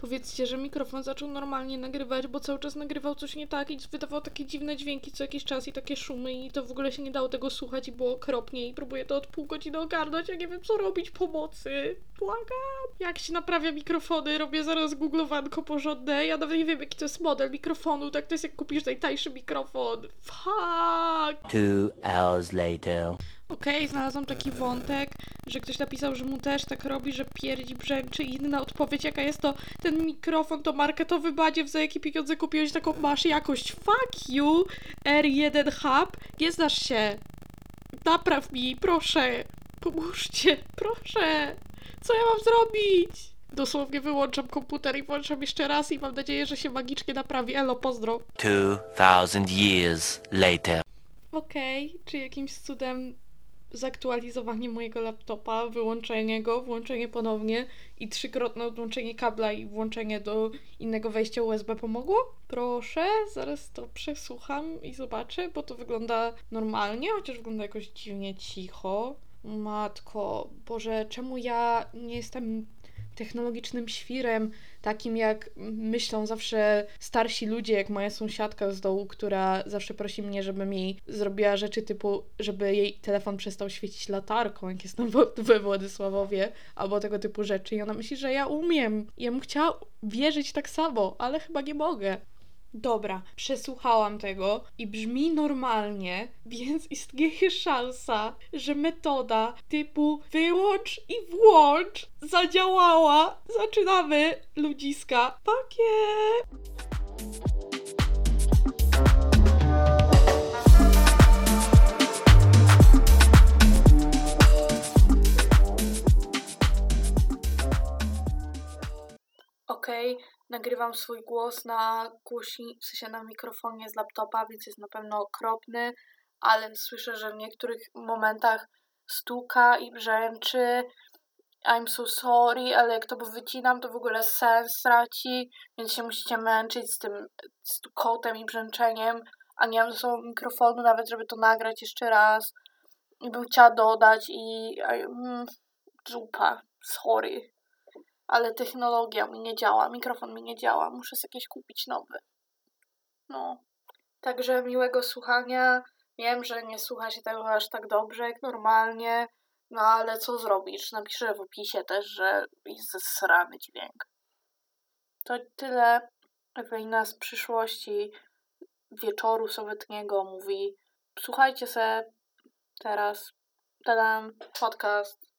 Powiedzcie, że mikrofon zaczął normalnie nagrywać, bo cały czas nagrywał coś nie tak i wydawał takie dziwne dźwięki co jakiś czas i takie szumy i to w ogóle się nie dało tego słuchać i było okropnie i próbuję to od pół godziny ogarnąć, ja nie wiem co robić, pomocy. Błagam. Jak się naprawia mikrofony, robię zaraz googlowanko porządne, ja nawet nie wiem jaki to jest model mikrofonu, tak to jest jak kupisz najtańszy mikrofon. Fuck. Two hours later. Okej, znalazłam taki wątek, że ktoś napisał, że mu też tak robi, że pierdzi, brzęczy i inna odpowiedź jaka jest to ten mikrofon to marketowy badziew, za jakie pieniądze kupiłeś taką masz jakość. Fuck you, R1 Hub, nie znasz się. Napraw mi, proszę. Pomóżcie, proszę. Co ja mam zrobić? Dosłownie wyłączam komputer i włączam jeszcze raz i mam nadzieję, że się magicznie naprawi. Elo, pozdro. Two thousand years later. Okej, czy jakimś cudem zaktualizowanie mojego laptopa, wyłączenie go, włączenie ponownie i trzykrotne odłączenie kabla i włączenie do innego wejścia USB pomogło? Proszę, zaraz to przesłucham i zobaczę, bo to wygląda normalnie, chociaż wygląda jakoś dziwnie cicho. Matko, Boże, czemu ja nie jestem technologicznym świrem, takim jak myślą zawsze starsi ludzie, jak moja sąsiadka z dołu, która zawsze prosi mnie, żebym jej zrobiła rzeczy typu, żeby jej telefon przestał świecić latarką, jak jestem we- Władysławowie, albo tego typu rzeczy. I ona myśli, że ja umiem. Ja bym chciała wierzyć tak samo, ale chyba nie mogę. Dobra, przesłuchałam tego i brzmi normalnie, więc istnieje szansa, że metoda typu wyłącz i włącz zadziałała. Zaczynamy, ludziska. Pakie! Okej, nagrywam swój głos na głośni, w sensie na mikrofonie z laptopa, więc jest na pewno okropny, ale słyszę, że w niektórych momentach stuka i brzęczy. I'm so sorry, ale jak to wycinam, to w ogóle sens traci, więc się musicie męczyć z tym stukotem i brzęczeniem, a nie mam ze sobą mikrofonu nawet, żeby to nagrać jeszcze raz. I bym chciała dodać i... Mm, zupa, sorry ale technologia mi nie działa, mikrofon mi nie działa, muszę sobie jakieś kupić nowy. No. Także miłego słuchania. Wiem, że nie słucha się tego aż tak dobrze jak normalnie, no ale co zrobisz? Napiszę w opisie też, że jest zesrany dźwięk. To tyle. Ewelina z przyszłości wieczoru sowietniego mówi słuchajcie se teraz. Tadam, podcast.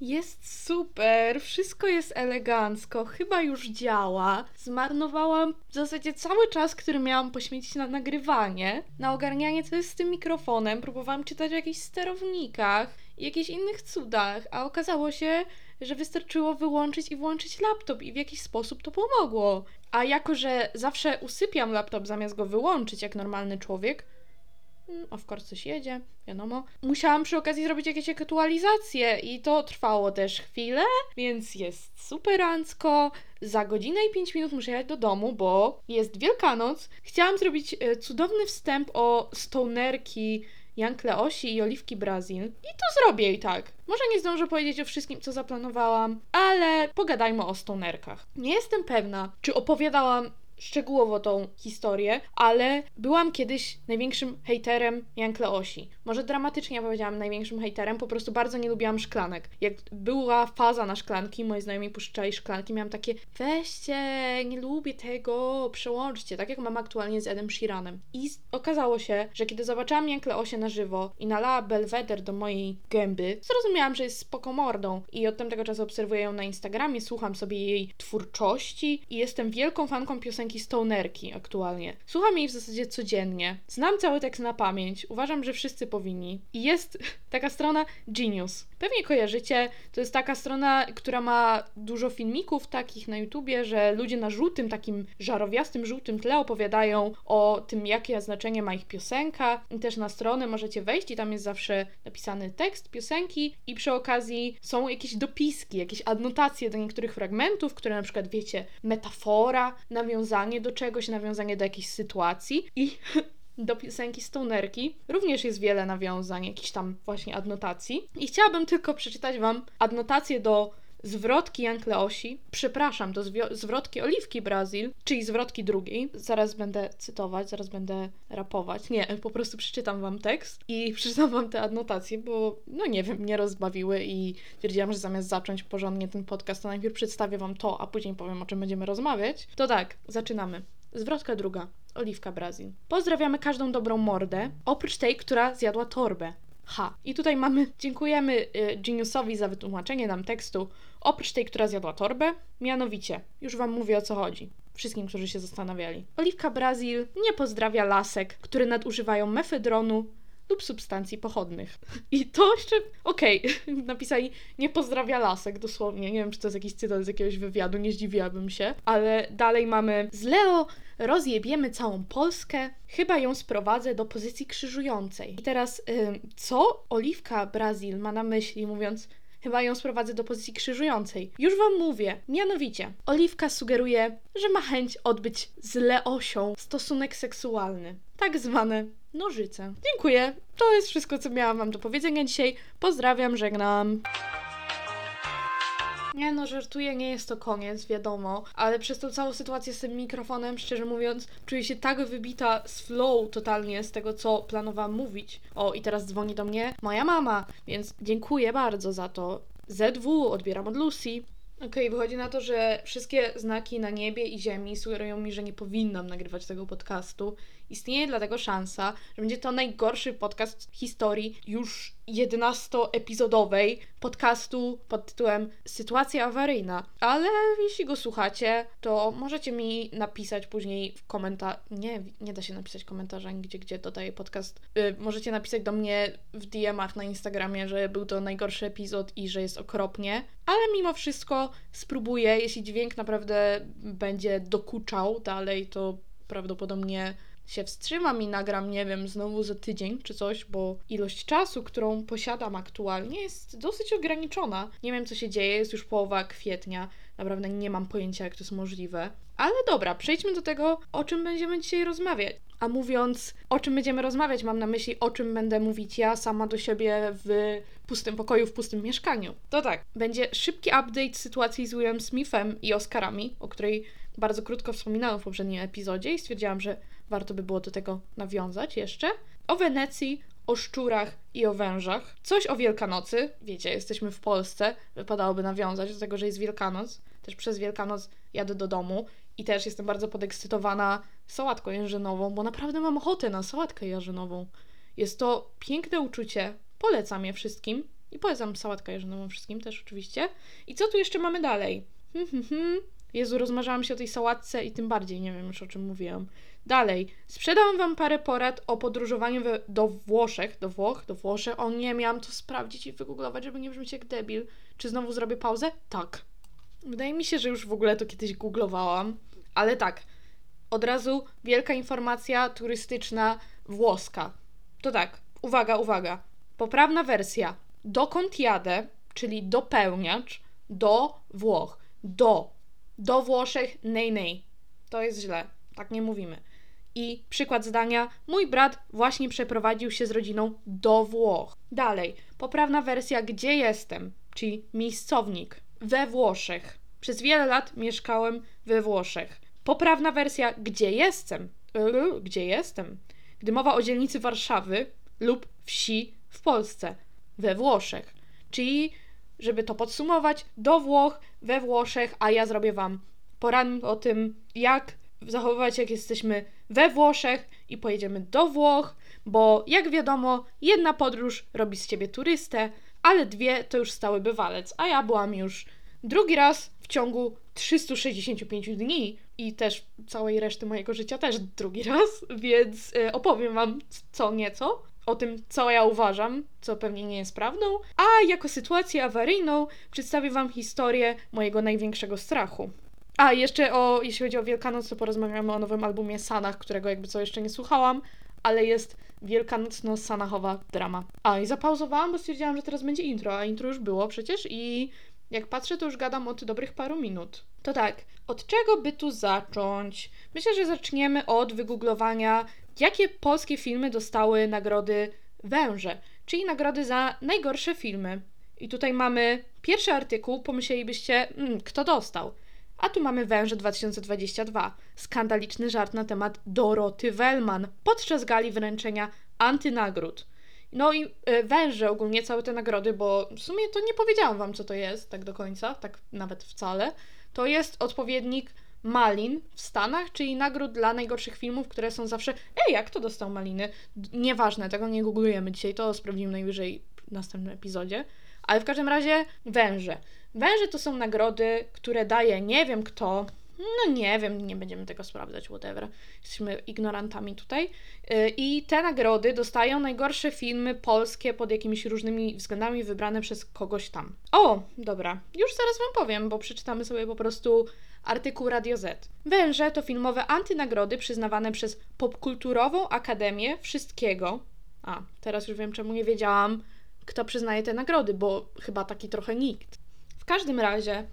Jest super, wszystko jest elegancko, chyba już działa. Zmarnowałam w zasadzie cały czas, który miałam poświęcić na nagrywanie, na ogarnianie co jest z tym mikrofonem. Próbowałam czytać o jakichś sterownikach i jakichś innych cudach, a okazało się, że wystarczyło wyłączyć i włączyć laptop i w jakiś sposób to pomogło. A jako, że zawsze usypiam laptop zamiast go wyłączyć jak normalny człowiek, of course coś jedzie, wiadomo. Musiałam przy okazji zrobić jakieś aktualizacje i to trwało też chwilę, więc jest superancko. Za godzinę i 5 minut muszę jechać do domu, bo jest Wielkanoc. Chciałam zrobić e, cudowny wstęp o stonerki Jankle Osi i Oliwki Brazil. I to zrobię i tak. Może nie zdążę powiedzieć o wszystkim, co zaplanowałam, ale pogadajmy o stonerkach. Nie jestem pewna, czy opowiadałam szczegółowo tą historię, ale byłam kiedyś największym hejterem Jankle Osi. Może dramatycznie powiedziałam największym hejterem, po prostu bardzo nie lubiłam szklanek. Jak była faza na szklanki, moi znajomi puszczali szklanki, miałam takie weźcie, nie lubię tego, przełączcie, tak jak mam aktualnie z Edem Sheeranem. I okazało się, że kiedy zobaczyłam Jankle Osię na żywo i nalała Belweder do mojej gęby, zrozumiałam, że jest spoko mordą i od tamtego czasu obserwuję ją na Instagramie, słucham sobie jej twórczości i jestem wielką fanką piosenki Stonerki aktualnie. Słucham jej w zasadzie codziennie. Znam cały tekst na pamięć. Uważam, że wszyscy powinni. I jest taka strona Genius. Pewnie kojarzycie. To jest taka strona, która ma dużo filmików takich na YouTubie, że ludzie na żółtym, takim żarowiastym, żółtym tle opowiadają o tym, jakie znaczenie ma ich piosenka. I też na stronę możecie wejść i tam jest zawsze napisany tekst piosenki i przy okazji są jakieś dopiski, jakieś adnotacje do niektórych fragmentów, które na przykład wiecie, metafora, nawiązanie do czegoś, nawiązanie do jakiejś sytuacji i do piosenki Stonerki również jest wiele nawiązań, jakichś tam właśnie adnotacji. I chciałabym tylko przeczytać Wam adnotację do zwrotki Jan Kleosi, przepraszam, do zwrotki Oliwki Brazil, czyli zwrotki drugiej. Zaraz będę cytować, zaraz będę rapować. Nie, po prostu przeczytam wam tekst i przeczytam wam te adnotacje, bo no nie wiem, mnie rozbawiły i stwierdziłam, że zamiast zacząć porządnie ten podcast, to najpierw przedstawię wam to, a później powiem, o czym będziemy rozmawiać. To tak, zaczynamy. Zwrotka druga. Oliwka Brazil. Pozdrawiamy każdą dobrą mordę, oprócz tej, która zjadła torbę. Ha. I tutaj mamy, dziękujemy y, Geniusowi za wytłumaczenie nam tekstu, oprócz tej, która zjadła torbę. Mianowicie, już wam mówię o co chodzi. Wszystkim, którzy się zastanawiali. Oliwka Brazil nie pozdrawia lasek, które nadużywają mefedronu lub substancji pochodnych. I to jeszcze, okej, napisali nie pozdrawia lasek, dosłownie. Nie wiem, czy to jest jakiś cytat z jakiegoś wywiadu, nie zdziwiłabym się. Ale dalej mamy z Leo rozjebiemy całą Polskę, chyba ją sprowadzę do pozycji krzyżującej. I teraz, ym, co Oliwka Brazil ma na myśli, mówiąc Chyba ją sprowadzę do pozycji krzyżującej. Już wam mówię. Mianowicie, Oliwka sugeruje, że ma chęć odbyć z Leosią stosunek seksualny. Tak zwane nożyce. Dziękuję. To jest wszystko, co miałam wam do powiedzenia dzisiaj. Pozdrawiam, żegnam. Nie no, żartuję, nie jest to koniec, wiadomo, ale przez tą całą sytuację z tym mikrofonem, szczerze mówiąc, czuję się tak wybita z flow totalnie z tego, co planowałam mówić. O, i teraz dzwoni do mnie moja mama, więc dziękuję bardzo za to. ZW, odbieram od Lucy. Okej, wychodzi na to, że wszystkie znaki na niebie i ziemi sugerują mi, że nie powinnam nagrywać tego podcastu. Istnieje dlatego szansa, że będzie to najgorszy podcast w historii już 11-epizodowej podcastu pod tytułem Sytuacja awaryjna. Ale jeśli go słuchacie, to możecie mi napisać później w komentarzu. Nie, nie da się napisać komentarza nigdzie, gdzie dodaję podcast. Yy, możecie napisać do mnie w DM-ach na Instagramie, że był to najgorszy epizod i że jest okropnie. Ale mimo wszystko spróbuję. Jeśli dźwięk naprawdę będzie dokuczał dalej, to prawdopodobnie się wstrzymam i nagram, nie wiem, znowu za tydzień czy coś, bo ilość czasu, którą posiadam aktualnie jest dosyć ograniczona. Nie wiem, co się dzieje, jest już połowa kwietnia, naprawdę nie mam pojęcia, jak to jest możliwe. Ale dobra, przejdźmy do tego, o czym będziemy dzisiaj rozmawiać. A mówiąc, o czym będziemy rozmawiać, mam na myśli, o czym będę mówić ja sama do siebie w pustym pokoju, w pustym mieszkaniu. To tak, będzie szybki update sytuacji z Willem Smithem i Oscarami, o której bardzo krótko wspominałam w poprzednim epizodzie i stwierdziłam, że warto by było do tego nawiązać jeszcze. O Wenecji, o szczurach i o wężach. Coś o Wielkanocy. Wiecie, jesteśmy w Polsce, wypadałoby nawiązać do tego, że jest Wielkanoc. Też przez Wielkanoc jadę do domu i też jestem bardzo podekscytowana sałatką jarzynową, bo naprawdę mam ochotę na sałatkę jarzynową. Jest to piękne uczucie. Polecam je wszystkim. I polecam sałatkę jarzynową wszystkim też oczywiście. I co tu jeszcze mamy dalej? Hmm, hmm, hmm. Jezu, rozmarzałam się o tej sałatce i tym bardziej nie wiem już o czym mówiłam. Dalej, sprzedałam wam parę porad o podróżowaniu we, do Włoszech, do Włoch, do Włoszech. O nie, miałam to sprawdzić i wygooglować, żeby nie brzmieć jak debil. Czy znowu zrobię pauzę? Tak. Wydaje mi się, że już w ogóle to kiedyś googlowałam, ale tak. Od razu wielka informacja turystyczna włoska. To tak, uwaga, uwaga. Poprawna wersja. Dokąd jadę, czyli dopełniacz, do Włoch. Do. Do Włoszech, nej, nej. To jest źle. Tak nie mówimy. I przykład zdania: Mój brat właśnie przeprowadził się z rodziną do Włoch. Dalej, poprawna wersja gdzie jestem, czyli miejscownik we Włoszech. Przez wiele lat mieszkałem we Włoszech. Poprawna wersja gdzie jestem, yy, gdzie jestem, gdy mowa o dzielnicy Warszawy lub wsi w Polsce, we Włoszech. Czyli, żeby to podsumować, do Włoch, we Włoszech, a ja zrobię Wam poradnik o tym, jak zachowywać, jak jesteśmy we Włoszech i pojedziemy do Włoch, bo jak wiadomo, jedna podróż robi z ciebie turystę, ale dwie to już stały bywalec, a ja byłam już drugi raz w ciągu 365 dni i też całej reszty mojego życia też drugi raz, więc y, opowiem Wam co nieco o tym, co ja uważam, co pewnie nie jest prawdą, a jako sytuację awaryjną przedstawię Wam historię mojego największego strachu. A, jeszcze o, jeśli chodzi o Wielkanoc, to porozmawiamy o nowym albumie Sanach, którego jakby co jeszcze nie słuchałam, ale jest wielkanocno-sanachowa drama. A, i zapauzowałam, bo stwierdziłam, że teraz będzie intro, a intro już było przecież i jak patrzę, to już gadam od dobrych paru minut. To tak, od czego by tu zacząć? Myślę, że zaczniemy od wygooglowania, jakie polskie filmy dostały nagrody Węże, czyli nagrody za najgorsze filmy. I tutaj mamy pierwszy artykuł, pomyślelibyście, mm, kto dostał. A tu mamy Węże 2022. Skandaliczny żart na temat Doroty Wellman podczas gali wręczenia antynagród. No i y, węże ogólnie, całe te nagrody, bo w sumie to nie powiedziałam wam, co to jest tak do końca, tak nawet wcale. To jest odpowiednik Malin w Stanach, czyli nagród dla najgorszych filmów, które są zawsze. Ej, jak to dostał Maliny? Nieważne, tego nie googlujemy dzisiaj, to sprawdzimy najwyżej w następnym epizodzie. Ale w każdym razie węże. Węże to są nagrody, które daje nie wiem kto. No nie wiem, nie będziemy tego sprawdzać, whatever. Jesteśmy ignorantami tutaj. Yy, I te nagrody dostają najgorsze filmy polskie pod jakimiś różnymi względami wybrane przez kogoś tam. O, dobra, już zaraz wam powiem, bo przeczytamy sobie po prostu artykuł Radio Z. Węże to filmowe antynagrody przyznawane przez Popkulturową Akademię Wszystkiego. A, teraz już wiem, czemu nie wiedziałam, kto przyznaje te nagrody, bo chyba taki trochę nikt. W każdym razie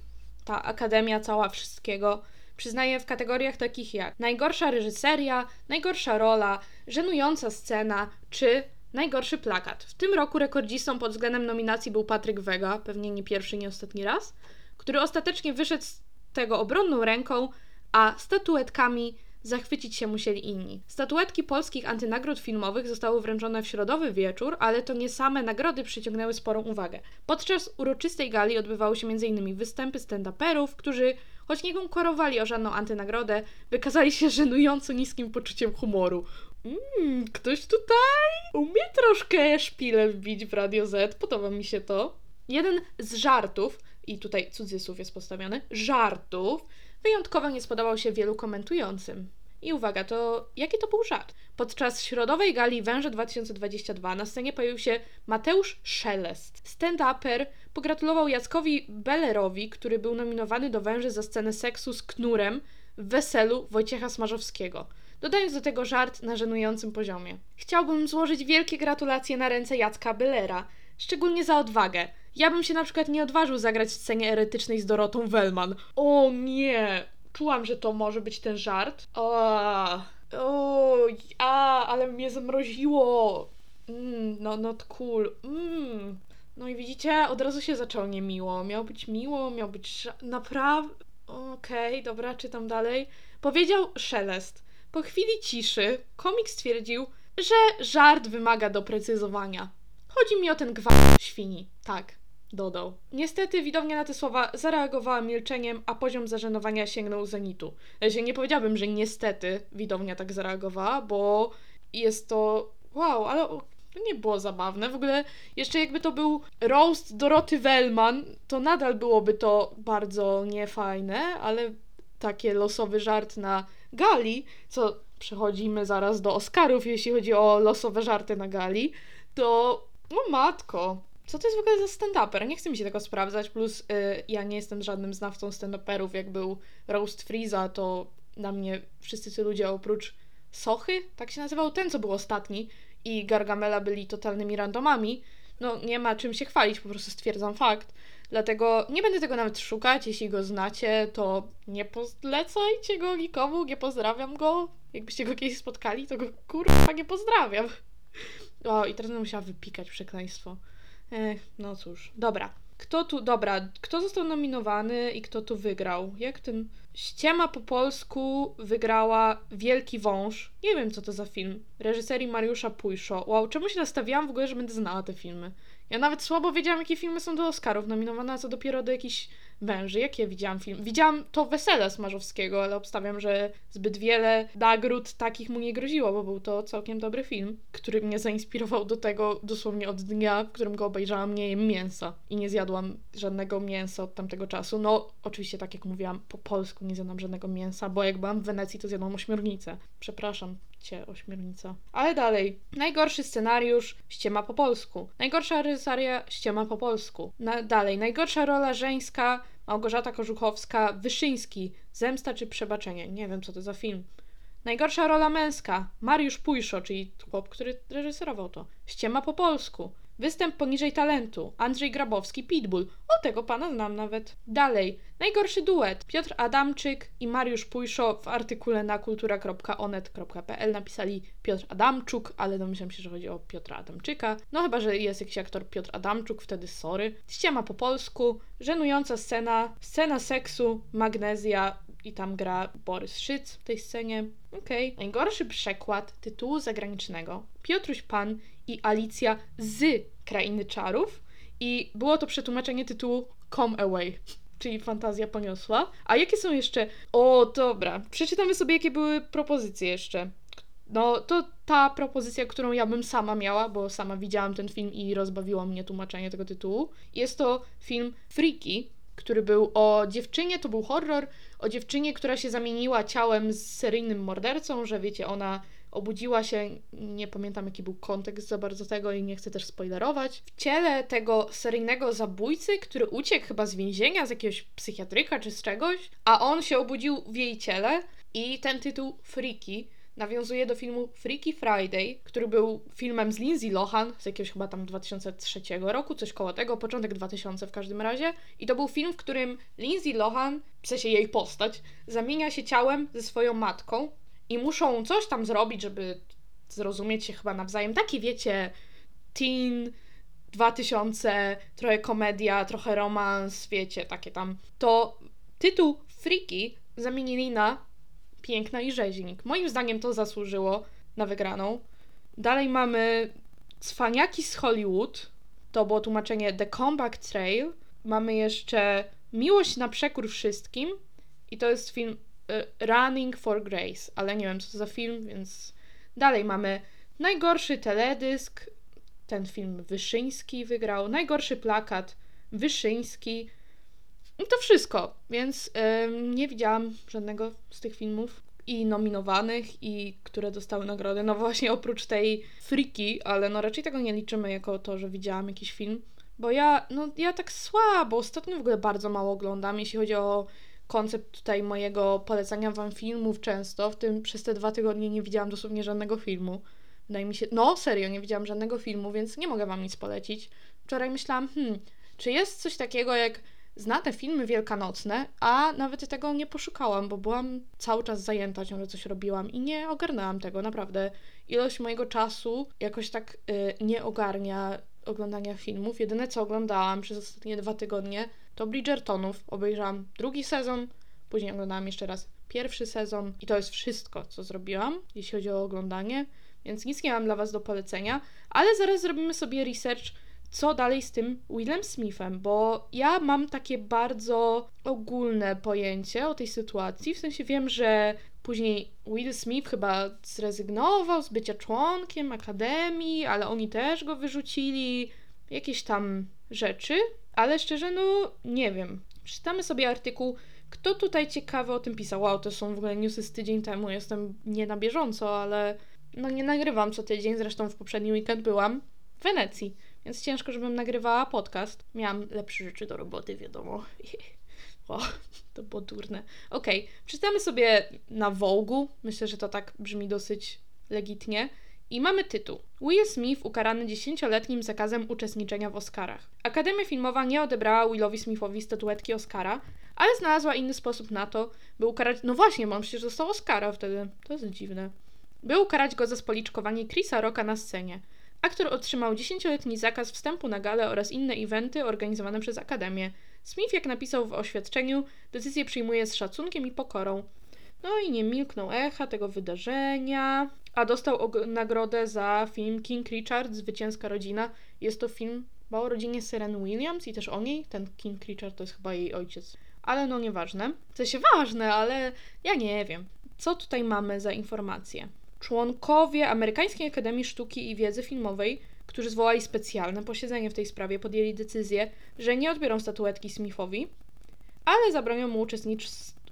ta Akademia cała Wszystkiego przyznaje w kategoriach takich jak najgorsza reżyseria, najgorsza rola, żenująca scena czy najgorszy plakat. W tym roku rekordzistą pod względem nominacji był Patryk Wega, pewnie nie pierwszy, nie ostatni raz, który ostatecznie wyszedł z tego obronną ręką, a statuetkami zachwycić się musieli inni. Statuetki polskich antynagród filmowych zostały wręczone w środowy wieczór, ale to nie same nagrody przyciągnęły sporą uwagę. Podczas uroczystej gali odbywały się m.in. występy stand-uperów, którzy, choć nie konkurowali o żadną antynagrodę, wykazali się żenująco niskim poczuciem humoru. Mmm, ktoś tutaj umie troszkę szpilę wbić w Radio Z, podoba mi się to. Jeden z żartów, i tutaj cudzysłów jest postawiony, żartów, wyjątkowo nie spodobał się wielu komentującym. I uwaga, to jaki to był żart? Podczas środowej gali Węże 2022 na scenie pojawił się Mateusz Szelest. Stand-uper pogratulował Jackowi Bellerowi, który był nominowany do Węży za scenę seksu z knurem w weselu Wojciecha Smarzowskiego. Dodając do tego żart na żenującym poziomie. Chciałbym złożyć wielkie gratulacje na ręce Jacka Bellera, szczególnie za odwagę. Ja bym się na przykład nie odważył zagrać w scenie eretycznej z Dorotą Wellman. O nie! Czułam, że to może być ten żart. O, o, a, ale mnie zamroziło. Mm, no, not cool. Mm. No i widzicie, od razu się zaczęło niemiło. Miało być miło, miał być naprawdę... Okej, okay, dobra, czytam dalej. Powiedział Szelest. Po chwili ciszy komik stwierdził, że żart wymaga doprecyzowania. Chodzi mi o ten gwałt świni. Tak, dodał. Niestety widownia na te słowa zareagowała milczeniem, a poziom zażenowania sięgnął zenitu. Ja nie powiedziałabym, że niestety widownia tak zareagowała, bo jest to... Wow, ale to nie było zabawne. W ogóle jeszcze jakby to był roast Doroty Wellman, to nadal byłoby to bardzo niefajne, ale takie losowy żart na gali, co przechodzimy zaraz do Oscarów, jeśli chodzi o losowe żarty na gali, to no matko, co to jest w ogóle za stand-uper? Nie chcę mi się tego sprawdzać, plus yy, ja nie jestem żadnym znawcą stand-uperów, jak był Roast Freeza, to na mnie wszyscy ci ludzie oprócz Sochy, tak się nazywał, ten co był ostatni i Gargamela byli totalnymi randomami, no nie ma czym się chwalić, po prostu stwierdzam fakt. Dlatego nie będę tego nawet szukać. Jeśli go znacie, to nie polecajcie go nikomu, nie pozdrawiam go. Jakbyście go kiedyś spotkali, to go kurwa nie pozdrawiam. O, i teraz będę musiała wypikać przekleństwo. Ech, no cóż. Dobra. Kto tu, dobra, kto został nominowany i kto tu wygrał? Jak ten... Ściema po polsku wygrała Wielki Wąż. Nie wiem, co to za film. Reżyserii Mariusza Pujszo. Wow, czemu się nastawiałam w ogóle, że będę znała te filmy? Ja nawet słabo wiedziałam, jakie filmy są do Oscarów nominowane, a co dopiero do jakichś węży. Jakie widziałam film? Widziałam to Wesele Smarzowskiego, ale obstawiam, że zbyt wiele nagród takich mu nie groziło, bo był to całkiem dobry film, który mnie zainspirował do tego dosłownie od dnia, w którym go obejrzałam, nie jem mięsa i nie zjadłam żadnego mięsa od tamtego czasu. No, oczywiście, tak jak mówiłam, po polsku nie zjadłam żadnego mięsa, bo jak byłam w Wenecji, to zjadłam ośmiornicę. Przepraszam cię, ośmiornica. Ale dalej. Najgorszy scenariusz, ściema po polsku. Najgorsza reżyseria, ściema po polsku. Na, dalej. Najgorsza rola żeńska, Małgorzata Korzuchowska, Wyszyński, Zemsta czy Przebaczenie. Nie wiem, co to za film. Najgorsza rola męska, Mariusz Pujszo, czyli chłop, który reżyserował to. Ściema po polsku. Występ poniżej talentu. Andrzej Grabowski, Pitbull. O, tego pana znam nawet. Dalej. Najgorszy duet. Piotr Adamczyk i Mariusz Pujszo w artykule na kultura.onet.pl napisali Piotr Adamczuk, ale domyślam się, że chodzi o Piotra Adamczyka. No chyba, że jest jakiś aktor Piotr Adamczuk, wtedy sorry. Ściema po polsku. Żenująca scena. Scena seksu. Magnezja i tam gra Borys Szyc w tej scenie. Okej. Okay. Najgorszy przekład tytułu zagranicznego. Piotruś Pan i Alicja z Krainy Czarów. I było to przetłumaczenie tytułu Come Away, czyli fantazja poniosła. A jakie są jeszcze? O, dobra. Przeczytamy sobie, jakie były propozycje jeszcze. No, to ta propozycja, którą ja bym sama miała, bo sama widziałam ten film i rozbawiło mnie tłumaczenie tego tytułu. Jest to film Freaky, który był o dziewczynie, to był horror, o dziewczynie, która się zamieniła ciałem z seryjnym mordercą, że wiecie, ona obudziła się, nie pamiętam jaki był kontekst za bardzo tego i nie chcę też spoilerować, w ciele tego seryjnego zabójcy, który uciekł chyba z więzienia, z jakiegoś psychiatryka czy z czegoś, a on się obudził w jej ciele i ten tytuł Freaky nawiązuje do filmu Freaky Friday, który był filmem z Lindsay Lohan z jakiegoś chyba tam 2003 roku, coś koło tego, początek 2000 w każdym razie. I to był film, w którym Lindsay Lohan, w sensie jej postać, zamienia się ciałem ze swoją matką i muszą coś tam zrobić, żeby zrozumieć się chyba nawzajem. Taki wiecie, teen 2000, trochę komedia, trochę romans, wiecie, takie tam. To tytuł Freaky zamienili na Piękna i Rzeźnik. Moim zdaniem to zasłużyło na wygraną. Dalej mamy Cwaniaki z Hollywood. To było tłumaczenie The Comeback Trail. Mamy jeszcze Miłość na przekór wszystkim. I to jest film Running for Grace, ale nie wiem co to za film, więc dalej mamy Najgorszy teledysk. Ten film Wyszyński wygrał. Najgorszy plakat Wyszyński. I to wszystko, więc nie widziałam żadnego z tych filmów i nominowanych, i które dostały nagrody. No właśnie oprócz tej Freaky, ale no raczej tego nie liczymy jako to, że widziałam jakiś film. Bo ja, no ja tak słabo, ostatnio w ogóle bardzo mało oglądam, jeśli chodzi o koncept tutaj mojego polecania wam filmów często. W tym przez te dwa tygodnie nie widziałam dosłownie żadnego filmu. Wydaje mi się, no serio, nie widziałam żadnego filmu, więc nie mogę wam nic polecić. Wczoraj myślałam, hmm, czy jest coś takiego jak zna te filmy wielkanocne, a nawet tego nie poszukałam, bo byłam cały czas zajęta, ciągle coś robiłam i nie ogarnęłam tego, naprawdę. Ilość mojego czasu jakoś tak y, nie ogarnia oglądania filmów. Jedyne co oglądałam przez ostatnie dwa tygodnie to Bridgertonów. Obejrzałam drugi sezon, później oglądałam jeszcze raz pierwszy sezon i to jest wszystko, co zrobiłam, jeśli chodzi o oglądanie, więc nic nie mam dla Was do polecenia, ale zaraz zrobimy sobie research co dalej z tym Willem Smithem, bo ja mam takie bardzo ogólne pojęcie o tej sytuacji, w sensie wiem, że później Will Smith chyba zrezygnował z bycia członkiem akademii, ale oni też go wyrzucili, jakieś tam rzeczy, ale szczerze, no nie wiem. Czytamy sobie artykuł, kto tutaj ciekawy o tym pisał. Wow, to są w ogóle newsy z tydzień temu, jestem nie na bieżąco, ale no nie nagrywam co tydzień, zresztą w poprzedni weekend byłam w Wenecji więc ciężko, żebym nagrywała podcast. Miałam lepsze rzeczy do roboty, wiadomo. o, to było durne. Okej, okay. przeczytamy sobie na Vogue'u. Myślę, że to tak brzmi dosyć legitnie. I mamy tytuł. Will Smith ukarany dziesięcioletnim zakazem uczestniczenia w Oscarach. Akademia Filmowa nie odebrała Willowi Smithowi statuetki Oscara, ale znalazła inny sposób na to, by ukarać... No właśnie, mam przecież dostał Oscara wtedy. To jest dziwne. By ukarać go za spoliczkowanie Chrisa Rocka na scenie. Aktor otrzymał 10-letni zakaz wstępu na gale oraz inne eventy organizowane przez Akademię. Smith, jak napisał w oświadczeniu, decyzję przyjmuje z szacunkiem i pokorą. No i nie milknął echa tego wydarzenia, a dostał nagrodę za film King Richard, Zwycięska Rodzina. Jest to film o rodzinie Seren Williams i też o niej. Ten King Richard to jest chyba jej ojciec. Ale no nieważne. W sensie ważne, ale ja nie wiem. Co tutaj mamy za informacje? Członkowie Amerykańskiej Akademii Sztuki i Wiedzy Filmowej, którzy zwołali specjalne posiedzenie w tej sprawie, podjęli decyzję, że nie odbiorą statuetki Smithowi, ale zabronią mu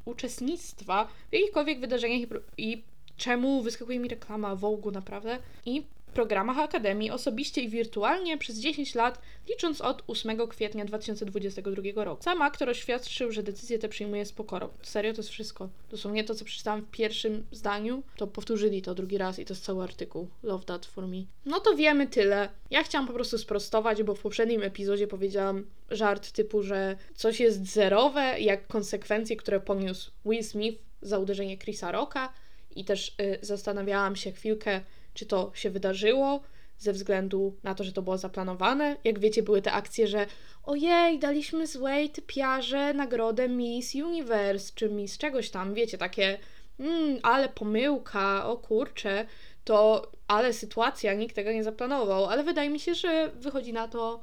uczestnictwa w jakichkolwiek wydarzeniach i czemu wyskakuje mi reklama Vogue naprawdę i programach Akademii osobiście i wirtualnie przez 10 lat, licząc od 8 kwietnia 2022 roku. Sam aktor oświadczył, że decyzję tę przyjmuje z pokorą. Serio, to jest wszystko. Dosłownie to, co przeczytałam w pierwszym zdaniu, to powtórzyli to drugi raz i to jest cały artykuł. Love that for me. No to wiemy tyle. Ja chciałam po prostu sprostować, bo w poprzednim epizodzie powiedziałam żart typu, że coś jest zerowe, jak konsekwencje, które poniósł Will Smith za uderzenie Chrisa Rocka i też y, zastanawiałam się chwilkę, czy to się wydarzyło ze względu na to, że to było zaplanowane. Jak wiecie, były te akcje, że ojej, daliśmy złej typiarze nagrodę Miss Universe, czy Miss czegoś tam, wiecie, takie mm, ale pomyłka, o kurczę, to ale sytuacja, nikt tego nie zaplanował, ale wydaje mi się, że wychodzi na to,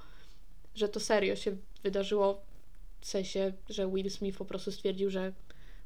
że to serio się wydarzyło, w sensie, że Will Smith po prostu stwierdził, że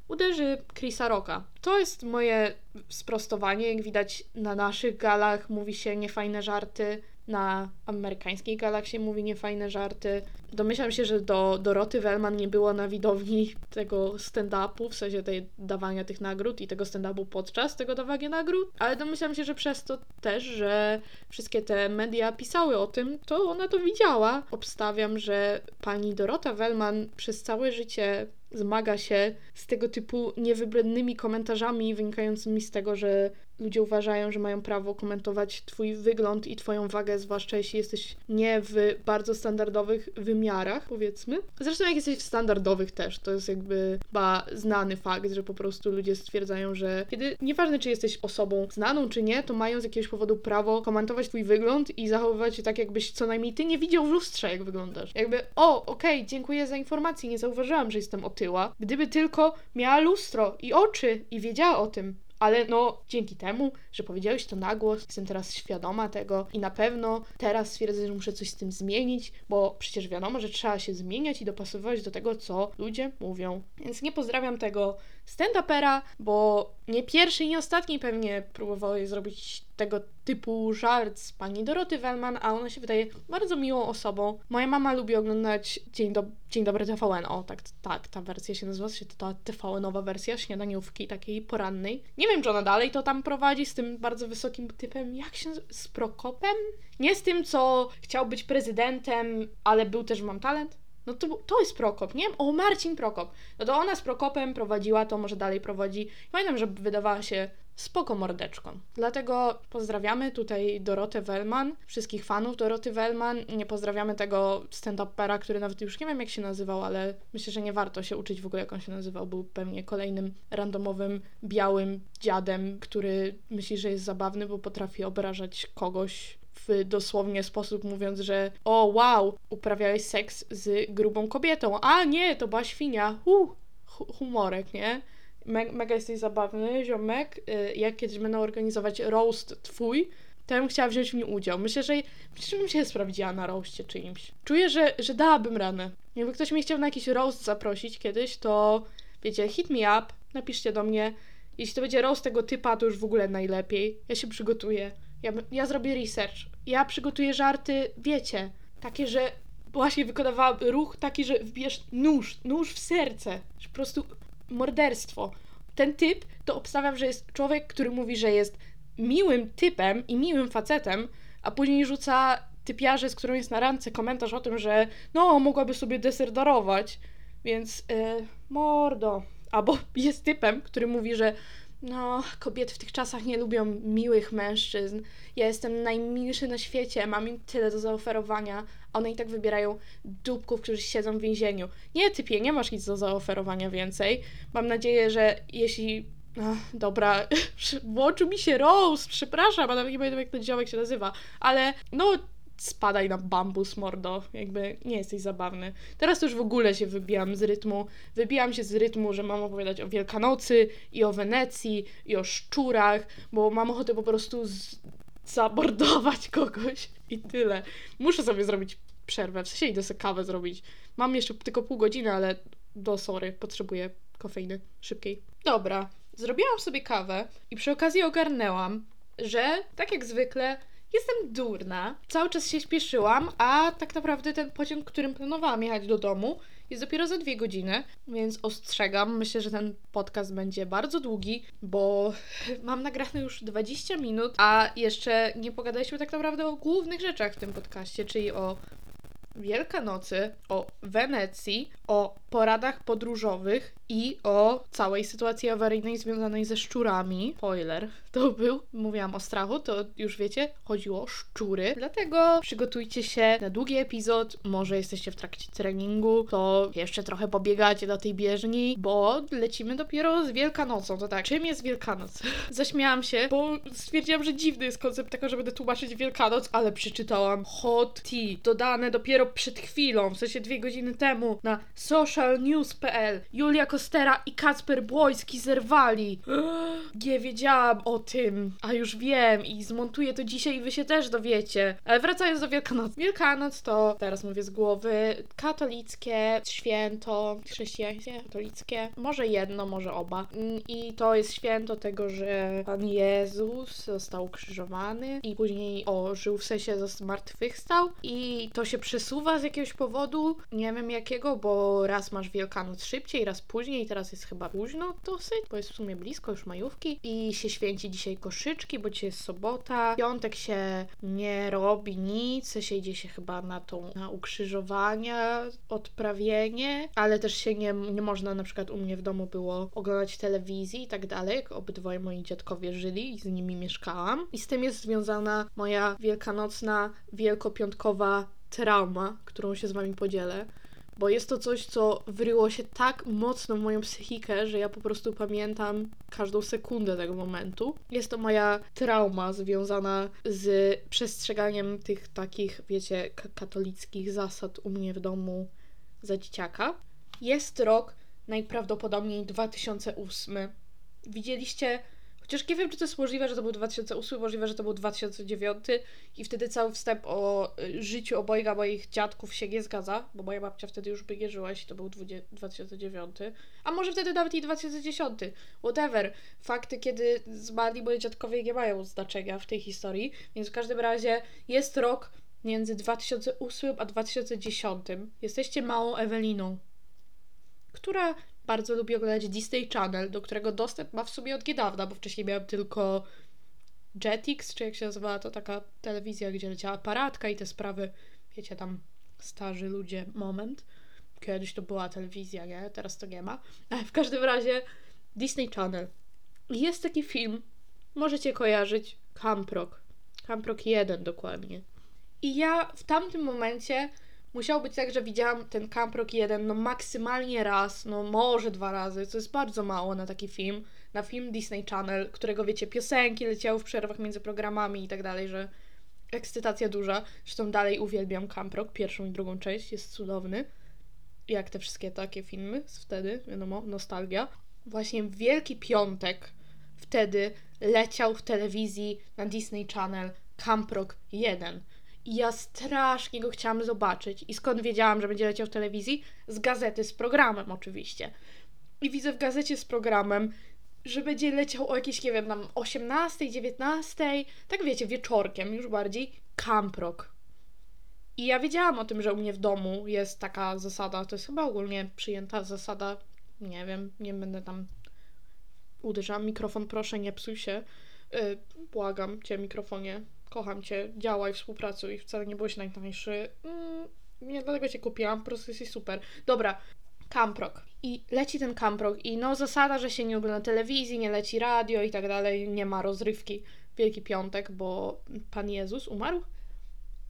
uderzy Chrisa Rocka. To jest moje sprostowanie. Jak widać na naszych galach mówi się niefajne żarty, na amerykańskich galach się mówi niefajne żarty. Domyślam się, że do Doroty Wellman nie było na widowni tego stand-upu, w sensie tej dawania tych nagród i tego stand-upu podczas tego dawania nagród, ale domyślam się, że przez to też, że wszystkie te media pisały o tym, to ona to widziała. Obstawiam, że pani Dorota Wellman przez całe życie zmaga się z tego typu niewybrednymi komentarzami wynikającymi z tego, że ludzie uważają, że mają prawo komentować Twój wygląd i Twoją wagę, zwłaszcza jeśli jesteś nie w bardzo standardowych wymiarach, powiedzmy. Zresztą, jak jesteś w standardowych też, to jest jakby chyba znany fakt, że po prostu ludzie stwierdzają, że kiedy nieważne, czy jesteś osobą znaną, czy nie, to mają z jakiegoś powodu prawo komentować Twój wygląd i zachowywać się tak, jakbyś co najmniej Ty nie widział w lustrze, jak wyglądasz. Jakby, o, okej, okay, dziękuję za informację, nie zauważyłam, że jestem otyła. Gdyby tylko miała lustro i oczy i wiedziała o tym, ale no, dzięki temu, że powiedziałeś to na głos, jestem teraz świadoma tego i na pewno teraz stwierdzę, że muszę coś z tym zmienić, bo przecież wiadomo, że trzeba się zmieniać i dopasowywać do tego, co ludzie mówią. Więc nie pozdrawiam tego stand-upera, bo nie pierwszy i nie ostatni pewnie próbował zrobić tego typu żart z pani Doroty Wellman, a ona się wydaje bardzo miłą osobą. Moja mama lubi oglądać Dzień, do Dzień Dobry TVN, o tak, tak, ta wersja się nazywa, się ta TVN-owa wersja śniadaniówki takiej porannej. Nie wiem, czy ona dalej to tam prowadzi z tym bardzo wysokim typem, jak się z Prokopem? Nie z tym, co chciał być prezydentem, ale był też Mam Talent? No to, to jest Prokop, nie? O, Marcin Prokop. No to ona z Prokopem prowadziła, to może dalej prowadzi. Pamiętam, że wydawała się spoko mordeczką. Dlatego pozdrawiamy tutaj Dorotę Wellman, wszystkich fanów Doroty Wellman. Nie pozdrawiamy tego stand-upera, który nawet już nie wiem jak się nazywał, ale myślę, że nie warto się uczyć w ogóle jak on się nazywał. Był pewnie kolejnym randomowym, białym dziadem, który myśli, że jest zabawny, bo potrafi obrażać kogoś w dosłownie sposób mówiąc, że o wow, uprawiałeś seks z grubą kobietą, a nie, to była świnia, uh, humorek, nie? Me mega jesteś zabawny, ziomek. Y, jak kiedyś będą organizować roast twój, to ja bym chciała wziąć w nim udział. Myślę, że, myślę, że bym się sprawdziła na roastie czyimś. Czuję, że, że dałabym ranę. Jakby ktoś mnie chciał na jakiś roast zaprosić kiedyś, to wiecie, hit me up, napiszcie do mnie. Jeśli to będzie roast tego typa, to już w ogóle najlepiej. Ja się przygotuję. Ja, ja zrobię research. Ja przygotuję żarty, wiecie, takie, że właśnie wykonywałam ruch taki, że wbierz nóż, nóż w serce. Po prostu morderstwo. Ten typ to obstawiam, że jest człowiek, który mówi, że jest miłym typem i miłym facetem, a później rzuca typiarze, z którą jest na randce, komentarz o tym, że no, mogłaby sobie deser darować, więc yy, mordo. Albo jest typem, który mówi, że no, kobiety w tych czasach nie lubią miłych mężczyzn. Ja jestem najmilszy na świecie, mam im tyle do zaoferowania, one i tak wybierają dupków, którzy siedzą w więzieniu. Nie, typie, nie masz nic do zaoferowania więcej. Mam nadzieję, że jeśli Ach, dobra, włączył mi się roast, przepraszam, a nawet nie pamiętam jak ten działek się nazywa, ale no spadaj na bambus, mordo, jakby nie jesteś zabawny. Teraz już w ogóle się wybijam z rytmu. Wybijam się z rytmu, że mam opowiadać o Wielkanocy i o Wenecji i o szczurach, bo mam ochotę po prostu z... zabordować kogoś i tyle. Muszę sobie zrobić przerwę, w sensie idę sobie kawę zrobić. Mam jeszcze tylko pół godziny, ale do sorry, potrzebuję kofeiny szybkiej. Dobra, zrobiłam sobie kawę i przy okazji ogarnęłam, że tak jak zwykle Jestem durna, cały czas się śpieszyłam, a tak naprawdę ten pociąg, którym planowałam jechać do domu, jest dopiero za dwie godziny, więc ostrzegam. Myślę, że ten podcast będzie bardzo długi, bo mam nagrane już 20 minut, a jeszcze nie pogadaliśmy tak naprawdę o głównych rzeczach w tym podcaście, czyli o Wielkanocy, o Wenecji, o poradach podróżowych i o całej sytuacji awaryjnej związanej ze szczurami. Spoiler, to był, mówiłam o strachu, to już wiecie, chodziło o szczury. Dlatego przygotujcie się na długi epizod, może jesteście w trakcie treningu, to jeszcze trochę pobiegacie do tej bieżni, bo lecimy dopiero z Wielkanocą. To tak, czym jest Wielkanoc? Zaśmiałam się, bo stwierdziłam, że dziwny jest koncept tego, że będę tłumaczyć Wielkanoc, ale przeczytałam hot tea, dodane dopiero przed chwilą, w sensie dwie godziny temu, na socialnews.pl. Julia Kostera i Kacper Błoński zerwali. Nie wiedziałam o tym, a już wiem i zmontuję to dzisiaj i wy się też dowiecie. Ale wracając do Wielkanocy. Wielkanoc to, teraz mówię z głowy, katolickie święto, chrześcijańskie, katolickie, może jedno, może oba. Mm, I to jest święto tego, że Pan Jezus został ukrzyżowany i później ożył, w sensie zmartwychwstał i to się przesuwa z jakiegoś powodu, nie wiem jakiego, bo raz masz Wielkanoc szybciej, raz później, teraz jest chyba późno dosyć, bo jest w sumie blisko już majówki i się święci dzisiaj koszyczki, bo dzisiaj jest sobota. Piątek się nie robi nic, się idzie się chyba na tą na ukrzyżowania, odprawienie, ale też się nie, nie można, na przykład u mnie w domu było oglądać telewizji i tak dalej, obydwoje moi dziadkowie żyli i z nimi mieszkałam. I z tym jest związana moja wielkanocna, wielkopiątkowa trauma, którą się z wami podzielę bo jest to coś, co wryło się tak mocno w moją psychikę, że ja po prostu pamiętam każdą sekundę tego momentu. Jest to moja trauma związana z przestrzeganiem tych takich, wiecie, katolickich zasad u mnie w domu za dzieciaka. Jest rok najprawdopodobniej 2008. Widzieliście Chociaż nie wiem, czy to jest możliwe, że to był 2008, możliwe, że to był 2009 i wtedy cały wstęp o y, życiu obojga moich dziadków się nie zgadza, bo moja babcia wtedy już by nie żyła, jeśli to był 2009. A może wtedy nawet i 2010. Whatever. Fakty, kiedy zmarli moi dziadkowie nie mają znaczenia w tej historii, więc w każdym razie jest rok między 2008 a 2010. Jesteście małą Eweliną, która bardzo lubię oglądać Disney Channel, do którego dostęp ma w sumie od niedawna, bo wcześniej miałam tylko Jetix, czy jak się nazywała, to taka telewizja, gdzie leciała aparatka i te sprawy, wiecie, tam starzy ludzie, moment. Kiedyś to była telewizja, nie? Teraz to nie ma. Ale w każdym razie Disney Channel. Jest taki film, możecie kojarzyć, Camp Rock. Camp Rock 1 dokładnie. I ja w tamtym momencie musiało być tak, że widziałam ten Camp Rock 1 no maksymalnie raz, no może dwa razy, co jest bardzo mało na taki film, na film Disney Channel, którego wiecie, piosenki leciały w przerwach między programami i tak dalej, że ekscytacja duża. Zresztą dalej uwielbiam Camp Rock, pierwszą i drugą część, jest cudowny. Jak te wszystkie takie filmy z wtedy, wiadomo, nostalgia. Właśnie Wielki Piątek wtedy leciał w telewizji na Disney Channel Camp Rock 1 i ja strasznie go chciałam zobaczyć. I skąd wiedziałam, że będzie leciał w telewizji? Z gazety z programem oczywiście. I widzę w gazecie z programem, że będzie leciał o jakieś, nie wiem, tam 18, 19, tak wiecie, wieczorkiem już bardziej, Camp Rock. I ja wiedziałam o tym, że u mnie w domu jest taka zasada, to jest chyba ogólnie przyjęta zasada, nie wiem, nie będę tam uderzałam mikrofon, proszę, nie psuj się. Yy, błagam cię, mikrofonie, kocham cię, działaj, współpracuj, wcale nie byłeś najtańszy. Mm, nie dlatego cię kupiłam, po prostu jesteś super. Dobra, Camprok. I leci ten Camprok i no zasada, że się nie ogląda telewizji, nie leci radio i tak dalej, nie ma rozrywki Wielki Piątek, bo Pan Jezus umarł.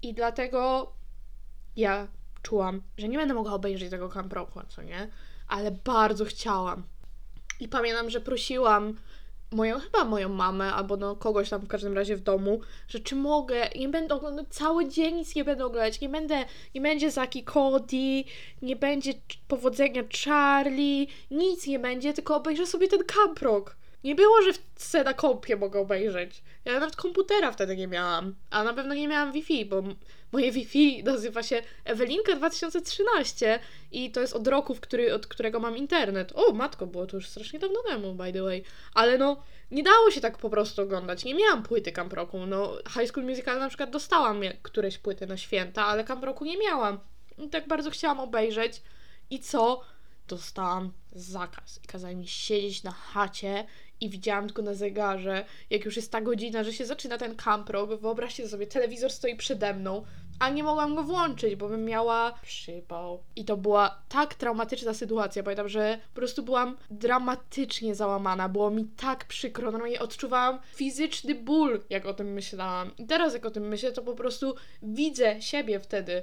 I dlatego ja czułam, że nie będę mogła obejrzeć tego Camproku, co nie? Ale bardzo chciałam. I pamiętam, że prosiłam moją, chyba moją mamę, albo no kogoś tam w każdym razie w domu, że czy mogę, nie będę oglądać, cały dzień nic nie będę oglądać, nie będę, nie będzie Zaki Cody, nie będzie powodzenia Charlie, nic nie będzie, tylko obejrzę sobie ten Camp Rock. Nie było, że w na kompie mogę obejrzeć. Ja nawet komputera wtedy nie miałam. A na pewno nie miałam Wi-Fi, bo moje Wi-Fi nazywa się Ewelinka 2013 i to jest od roku, w który, od którego mam internet. O, matko, było to już strasznie dawno temu, by the way. Ale no, nie dało się tak po prostu oglądać. Nie miałam płyty Camp Rocku. No, High School Musical na przykład dostałam któreś płyty na święta, ale Camp Rocku nie miałam. I tak bardzo chciałam obejrzeć. I co? Dostałam zakaz i kazali mi siedzieć na chacie i widziałam tylko na zegarze, jak już jest ta godzina, że się zaczyna ten kamprok. Wyobraźcie sobie, telewizor stoi przede mną, a nie mogłam go włączyć, bo bym miała przypał. I to była tak traumatyczna sytuacja. Pamiętam, że po prostu byłam dramatycznie załamana. Było mi tak przykro. Normalnie odczuwałam fizyczny ból, jak o tym myślałam. I teraz, jak o tym myślę, to po prostu widzę siebie wtedy.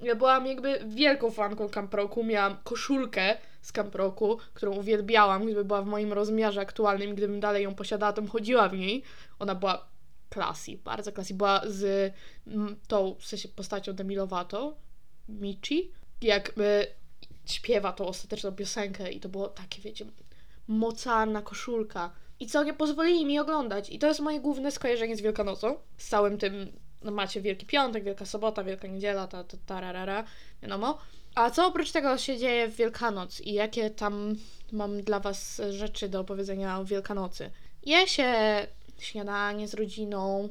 Ja byłam jakby wielką fanką Camproku, miałam koszulkę z Camproku, którą uwielbiałam, gdyby była w moim rozmiarze aktualnym, gdybym dalej ją posiadała, to bym chodziła w niej. Ona była classy, bardzo classy. Była z tą, w sensie postacią Demi Lovato, Michi, jak y, śpiewa tą ostateczną piosenkę i to było takie, wiecie, mocarna koszulka. I co, nie pozwolili mi oglądać. I to jest moje główne skojarzenie z Wielkanocą. Z całym tym, no macie Wielki Piątek, Wielka Sobota, Wielka Niedziela, ta, ta, tararara, wiadomo. A co oprócz tego się dzieje w Wielkanoc i jakie tam mam dla Was rzeczy do opowiedzenia o Wielkanocy? Je się śniadanie z rodziną,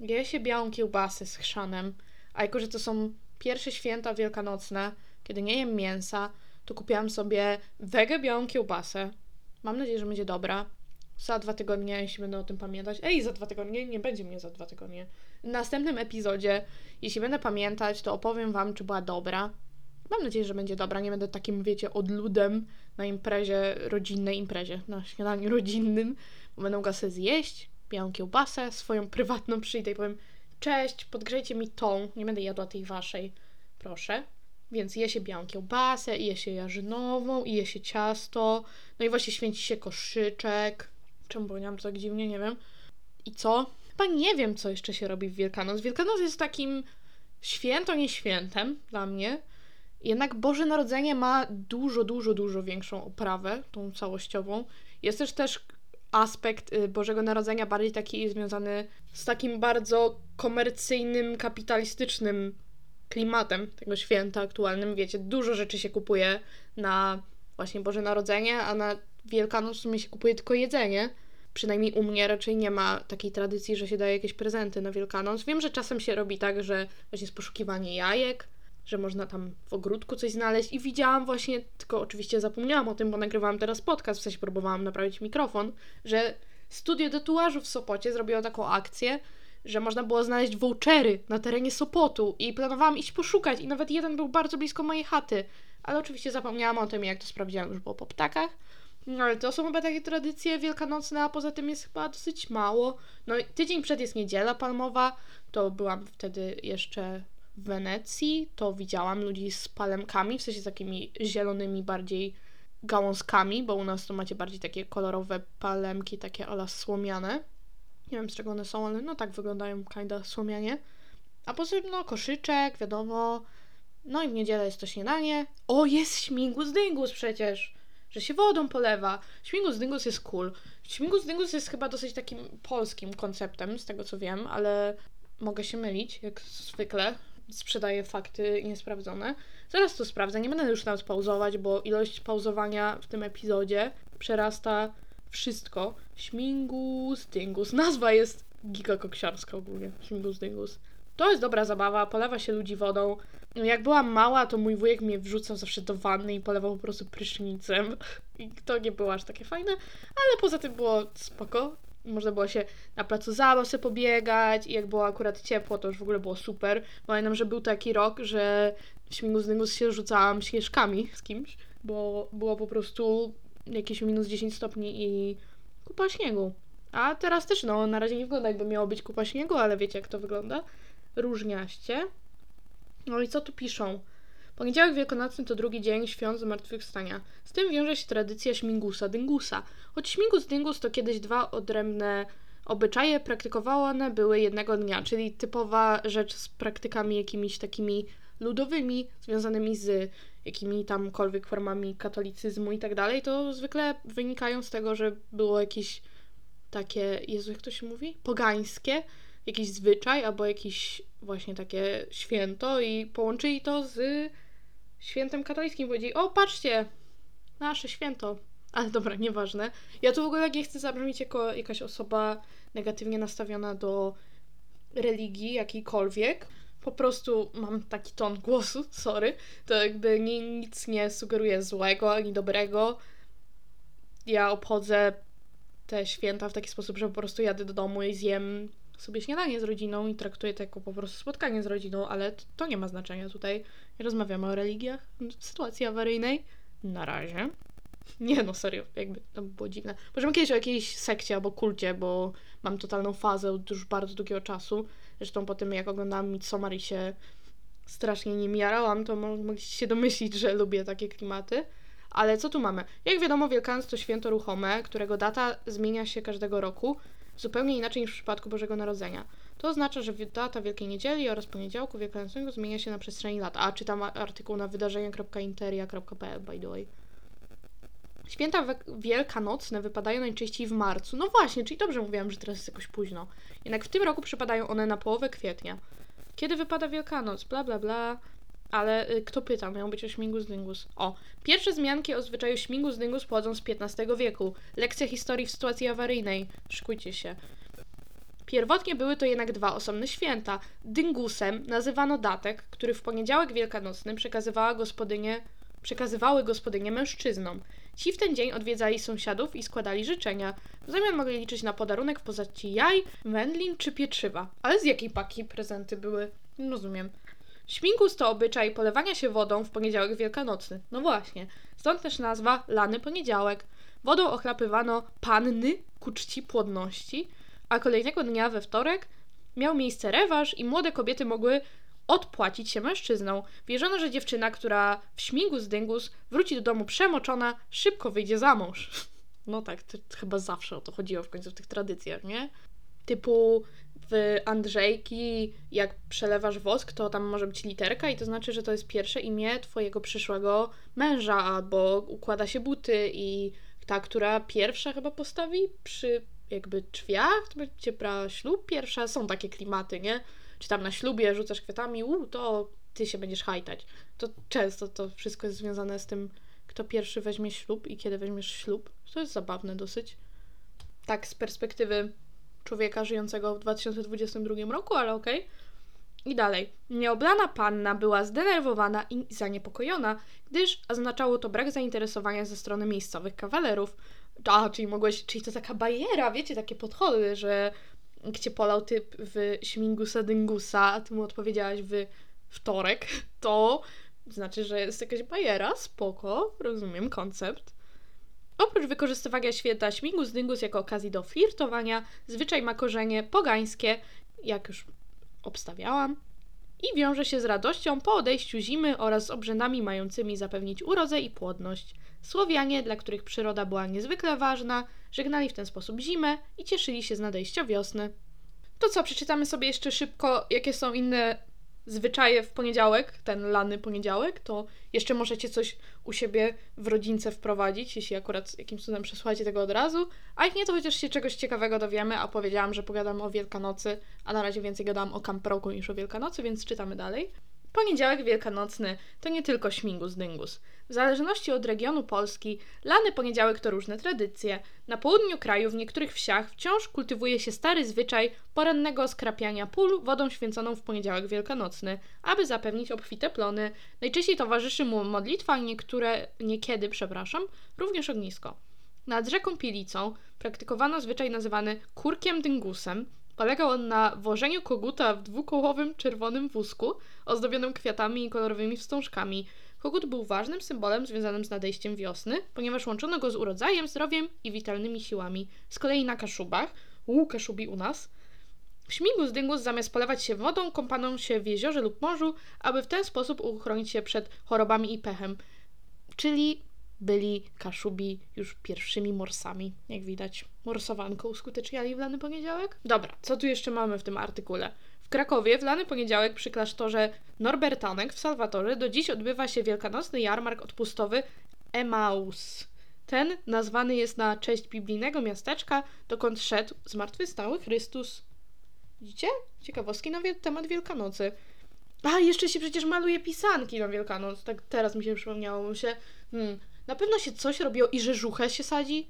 je się białą kiełbasę z chrzanem, a jako, że to są pierwsze święta wielkanocne, kiedy nie jem mięsa, to kupiłam sobie wege białą kiełbasę. Mam nadzieję, że będzie dobra. Za dwa tygodnie, jeśli będę o tym pamiętać. Ej, za dwa tygodnie? Nie będzie mnie za dwa tygodnie. W następnym epizodzie, jeśli będę pamiętać, to opowiem Wam, czy była dobra. Mam nadzieję, że będzie dobra. Nie będę takim, wiecie, odludem na imprezie, rodzinnej imprezie, na śniadaniu rodzinnym, bo będę mogła sobie zjeść białą kiełbasę, swoją prywatną przyjdę i powiem cześć, podgrzejcie mi tą, nie będę jadła tej waszej, proszę. Więc je się białą kiełbasę, je się jarzynową, i je się ciasto, no i właśnie święci się koszyczek. Czemu powiedziałam to tak dziwnie, nie wiem. I co? Chyba nie wiem, co jeszcze się robi w Wielkanoc. Wielkanoc jest takim święto, nie świętem dla mnie. Jednak Boże Narodzenie ma dużo, dużo, dużo większą oprawę, tą całościową. Jest też też aspekt y, Bożego Narodzenia bardziej taki związany z takim bardzo komercyjnym, kapitalistycznym klimatem tego święta aktualnym. Wiecie, dużo rzeczy się kupuje na właśnie Boże Narodzenie, a na Wielkanoc w sumie się kupuje tylko jedzenie. Przynajmniej u mnie raczej nie ma takiej tradycji, że się daje jakieś prezenty na Wielkanoc. Wiem, że czasem się robi tak, że właśnie jest poszukiwanie jajek, że można tam w ogródku coś znaleźć i widziałam właśnie, tylko oczywiście zapomniałam o tym, bo nagrywałam teraz podcast, w sensie próbowałam naprawić mikrofon, że studio tatuażu w Sopocie zrobiło taką akcję, że można było znaleźć vouchery na terenie Sopotu i planowałam iść poszukać i nawet jeden był bardzo blisko mojej chaty, ale oczywiście zapomniałam o tym, jak to sprawdziłam już było po ptakach. No ale to są chyba takie tradycje wielkanocne, a poza tym jest chyba dosyć mało. No tydzień przed jest niedziela palmowa, to byłam wtedy jeszcze w Wenecji, to widziałam ludzi z palemkami, w sensie takimi zielonymi bardziej gałązkami, bo u nas to macie bardziej takie kolorowe palemki, takie ala słomiane. Nie wiem z czego one są, ale no tak wyglądają kinda słomianie. A poza tym, no, koszyczek, wiadomo. No i w niedzielę jest to śniadanie. O, jest śmigus dyngus przecież! Że się wodą polewa. Śmigus dyngus jest cool. Śmigus dyngus jest chyba dosyć takim polskim konceptem, z tego co wiem, ale mogę się mylić, jak zwykle sprzedaje fakty niesprawdzone. Zaraz to sprawdzę, nie będę już nawet pauzować, bo ilość pauzowania w tym epizodzie przerasta wszystko. Śmigus Dingus. Nazwa jest gigakoksiarska ogólnie. Śmigus Dingus. To jest dobra zabawa, polewa się ludzi wodą. Jak byłam mała, to mój wujek mnie wrzucał zawsze do wanny i polewał po prostu prysznicem. I to nie było aż takie fajne, ale poza tym było spoko można było się na placu zabaw sobie pobiegać i jak było akurat ciepło, to już w ogóle było super. Pamiętam, że był taki rok, że w Śmigus Dyngus się rzucałam śnieżkami z kimś, bo było po prostu jakieś minus 10 stopni i kupa śniegu. A teraz też, no, na razie nie wygląda jakby miało być kupa śniegu, ale wiecie jak to wygląda. Różniaście. No i co tu piszą? Poniedziałek wielkanocny to drugi dzień świąt zmartwychwstania. Z tym wiąże się tradycja śmigusa dyngusa. Choć śmigus dyngus to kiedyś dwa odrębne obyczaje, praktykowane były jednego dnia, czyli typowa rzecz z praktykami jakimiś takimi ludowymi, związanymi z jakimi tamkolwiek formami katolicyzmu i tak dalej, to zwykle wynikają z tego, że było jakieś takie, Jezu, jak to się mówi? Pogańskie, jakiś zwyczaj albo jakieś właśnie takie święto i połączyli to z świętem katolickim powiedzieli, o patrzcie, nasze święto. Ale dobra, nieważne. Ja tu w ogóle nie chcę zabrzmieć jako jakaś osoba negatywnie nastawiona do religii jakiejkolwiek. po prostu mam taki ton głosu, sorry, to jakby ni- nic nie sugeruje złego ani dobrego. Ja obchodzę te święta w taki sposób, że po prostu jadę do domu i zjem sobie śniadanie z rodziną i traktuję to jako po prostu spotkanie z rodziną, ale to nie ma znaczenia tutaj. Rozmawiamy o religiach sytuacji awaryjnej. Na razie. Nie no, serio, jakby to by było dziwne. Możemy kiedyś o jakiejś sekcie albo kulcie, bo mam totalną fazę od już bardzo długiego czasu. Zresztą po tym, jak oglądałam Midsommar i się strasznie nim jarałam, to mo- mogliście się domyślić, że lubię takie klimaty. Ale co tu mamy? Jak wiadomo, Wielkanoc to święto ruchome, którego data zmienia się każdego roku, zupełnie inaczej niż w przypadku Bożego Narodzenia. To oznacza, że data Wielkiej Niedzieli oraz poniedziałku wielkanocnego zmienia się na przestrzeni lat. A czytam artykuł na wydarzenia.interia.pl, by the way. Święta wielkanocne wypadają najczęściej w marcu. No właśnie, czyli dobrze mówiłam, że teraz jest jakoś późno. Jednak w tym roku przypadają one na połowę kwietnia. Kiedy wypada Wielkanoc? Bla, bla, bla. Ale y, kto pyta? Miał być o śmigus dyngus. O, pierwsze wzmianki o zwyczaju śmigus dyngus pochodzą z XV wieku. Lekcja historii w sytuacji awaryjnej. Szykujcie się. Pierwotnie były to jednak dwa osobne święta. Dyngusem nazywano datek, który w poniedziałek wielkanocny przekazywała gospodynie, przekazywały gospodynie mężczyznom. Ci w ten dzień odwiedzali sąsiadów i składali życzenia. W zamian mogli liczyć na podarunek w postaci jaj, wędlin czy pieczywa. Ale z jakiej paki prezenty były? Rozumiem. Śmigus to obyczaj polewania się wodą w poniedziałek wielkanocny. No właśnie. Stąd też nazwa lany poniedziałek. Wodą ochlapywano panny ku czci płodności, a kolejnego dnia we wtorek miał miejsce rewanż i młode kobiety mogły odpłacić się mężczyznom. Wierzono, że dziewczyna, która w śmigus dyngus wróci do domu przemoczona, szybko wyjdzie za mąż. No tak, to chyba zawsze o to chodziło w końcu w tych tradycjach, nie? Typu w Andrzejki, jak przelewasz wosk, to tam może być literka i to znaczy, że to jest pierwsze imię twojego przyszłego męża, albo układa się buty i ta, która pierwsza chyba postawi przy jakby drzwiach, to będzie brała ślub pierwsza. Są takie klimaty, nie? Czy tam na ślubie rzucasz kwiatami, u, to ty się będziesz hajtać. To często to wszystko jest związane z tym, kto pierwszy weźmie ślub i kiedy weźmiesz ślub. To jest zabawne dosyć. Tak, z perspektywy człowieka żyjącego w 2022 roku, ale okej. I dalej. Nieoblana panna była zdenerwowana i zaniepokojona, gdyż oznaczało to brak zainteresowania ze strony miejscowych kawalerów. A, czyli mogłeś, czyli to taka bajera, wiecie, takie podchody, że cię polał typ w śmingusa dyngusa, a ty mu odpowiedziałaś w wtorek, to znaczy, że jest jakaś bajera, spoko, rozumiem koncept. Oprócz wykorzystywania święta śmigus dyngus jako okazji do flirtowania, zwyczaj ma korzenie pogańskie, jak już obstawiałam, i wiąże się z radością po odejściu zimy oraz z obrzędami mającymi zapewnić urodzę i płodność. Słowianie, dla których przyroda była niezwykle ważna, żegnali w ten sposób zimę i cieszyli się z nadejścia wiosny. To co, przeczytamy sobie jeszcze szybko, jakie są inne zwyczaje w poniedziałek, ten lany poniedziałek, to jeszcze możecie coś u siebie w rodzince wprowadzić, jeśli akurat jakimś cudem przesłuchacie tego od razu, a jak nie, to chociaż się czegoś ciekawego dowiemy, a powiedziałam, że pogadam o Wielkanocy, a na razie więcej gadam o Kamprogu niż o Wielkanocy, więc czytamy dalej. Poniedziałek wielkanocny to nie tylko śmigus dyngus. W zależności od regionu Polski, lany poniedziałek to różne tradycje. Na południu kraju, w niektórych wsiach, wciąż kultywuje się stary zwyczaj porannego skrapiania pól wodą święconą w poniedziałek wielkanocny, aby zapewnić obfite plony. Najczęściej towarzyszy mu modlitwa, niektóre, niekiedy, przepraszam, również ognisko. Nad rzeką Pielicą praktykowano zwyczaj nazywany kurkiem dyngusem. Polegał on na wożeniu koguta w dwukołowym czerwonym wózku ozdobionym kwiatami i kolorowymi wstążkami. Kogut był ważnym symbolem związanym z nadejściem wiosny, ponieważ łączono go z urodzajem, zdrowiem i witalnymi siłami. Z kolei na Kaszubach, u Kaszubi u nas, w śmigus dyngus zamiast polewać się wodą, kąpano się w jeziorze lub morzu, aby w ten sposób uchronić się przed chorobami i pechem. Czyli byli Kaszubi już pierwszymi morsami, jak widać. Morsowanko uskuteczniali w lany poniedziałek. Dobra, co tu jeszcze mamy w tym artykule? W Krakowie w lany poniedziałek przy klasztorze Norbertanek w Salwatorze do dziś odbywa się wielkanocny jarmark odpustowy Emaus. Ten nazwany jest na cześć biblijnego miasteczka, dokąd szedł zmartwychwstały Chrystus. Widzicie? Ciekawostki na temat Wielkanocy. A, jeszcze się przecież maluje pisanki na Wielkanoc. Tak teraz mi się przypomniało. Się, hmm, na pewno się coś robiło i że żuchę się sadzi?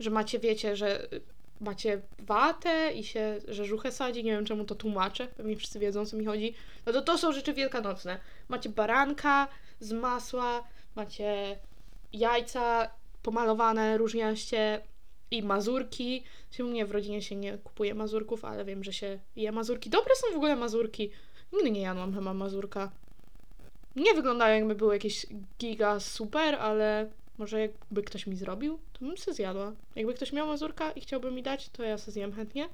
Że macie, wiecie, że y, macie watę i się rzeżuchę sadzi, nie wiem czemu to tłumaczę, pewnie wszyscy wiedzą o co mi chodzi, no to to są rzeczy wielkanocne. Macie baranka z masła, macie jajca pomalowane różniaście i mazurki. U mnie w rodzinie się nie kupuje mazurków, ale wiem, że się je mazurki. Dobre są w ogóle mazurki. Nigdy nie jadłam chyba mazurka. Nie wyglądają jakby były jakieś giga super, ale może jakby ktoś mi zrobił, to bym se zjadła. Jakby ktoś miał mazurka i chciałby mi dać, to ja se zjem chętnie.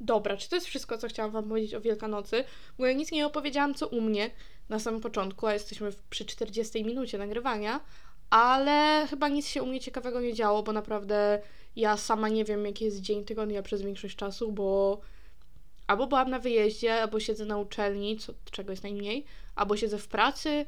Dobra, czy to jest wszystko, co chciałam Wam powiedzieć o Wielkanocy? Bo ja nic nie opowiedziałam, co u mnie na samym początku, a jesteśmy w, przy 40 minucie nagrywania, ale chyba nic się u mnie ciekawego nie działo, bo naprawdę ja sama nie wiem, jaki jest dzień tygodnia przez większość czasu, bo albo byłam na wyjeździe, albo siedzę na uczelni, co, czego jest najmniej, albo siedzę w pracy.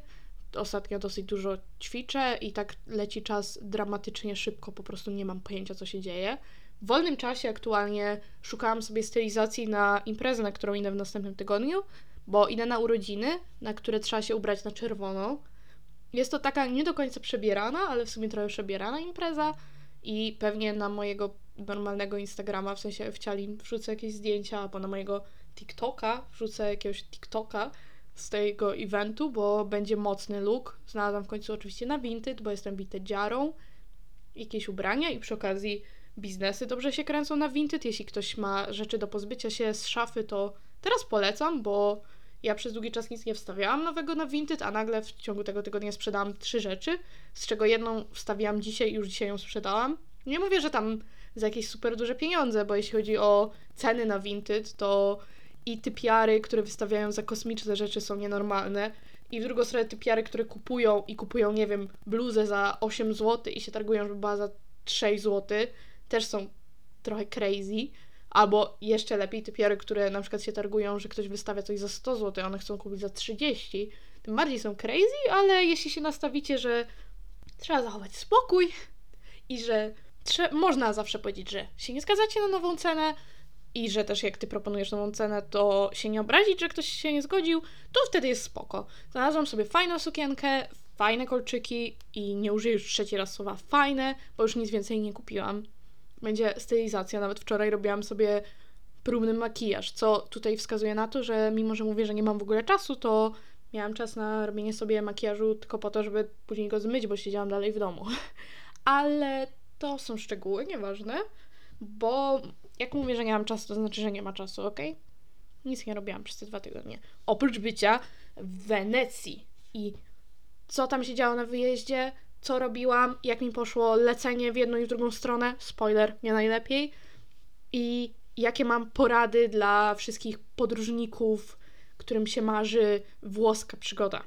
Ostatnio dosyć dużo ćwiczę i tak leci czas dramatycznie szybko, po prostu nie mam pojęcia, co się dzieje. W wolnym czasie aktualnie szukałam sobie stylizacji na imprezę, na którą idę w następnym tygodniu, bo idę na urodziny, na które trzeba się ubrać na czerwono. Jest to taka nie do końca przebierana, ale w sumie trochę przebierana impreza i pewnie na mojego normalnego Instagrama, w sensie w wrzucę jakieś zdjęcia, albo na mojego TikToka wrzucę jakiegoś TikToka z tego eventu, bo będzie mocny look. Znalazłam w końcu oczywiście na Vinted, bo jestem dziarą Jakieś ubrania i przy okazji biznesy dobrze się kręcą na Vinted. Jeśli ktoś ma rzeczy do pozbycia się z szafy, to teraz polecam, bo ja przez długi czas nic nie wstawiałam nowego na Vinted, a nagle w ciągu tego tygodnia sprzedałam trzy rzeczy, z czego jedną wstawiłam dzisiaj i już dzisiaj ją sprzedałam. Nie mówię, że tam za jakieś super duże pieniądze, bo jeśli chodzi o ceny na Vinted, to i typiary, które wystawiają za kosmiczne rzeczy są nienormalne. I w drugą stronę typiary, które kupują i kupują, nie wiem, bluzę za 8 zł i się targują, żeby była za 6 zł, też są trochę crazy. Albo jeszcze lepiej typiary, które na przykład się targują, że ktoś wystawia coś za 100 zł, a one chcą kupić za 30. Tym bardziej są crazy, ale jeśli się nastawicie, że trzeba zachować spokój i że można zawsze powiedzieć, że się nie zgadzacie na nową cenę i że też jak ty proponujesz nową cenę, to się nie obrazić, że ktoś się nie zgodził, to wtedy jest spoko. Znalazłam sobie fajną sukienkę, fajne kolczyki i nie użyję już trzeci raz słowa fajne, bo już nic więcej nie kupiłam. Będzie stylizacja, nawet wczoraj robiłam sobie próbny makijaż, co tutaj wskazuje na to, że mimo, że mówię, że nie mam w ogóle czasu, to miałam czas na robienie sobie makijażu tylko po to, żeby później go zmyć, bo siedziałam dalej w domu. Ale to są szczegóły, nieważne, bo jak mówię, że nie mam czasu, to znaczy, że nie ma czasu, ok? Nic nie robiłam przez te dwa tygodnie. Oprócz bycia w Wenecji i co tam się działo na wyjeździe, co robiłam, jak mi poszło lecenie w jedną i w drugą stronę, spoiler, nie najlepiej, i jakie mam porady dla wszystkich podróżników, którym się marzy włoska przygoda.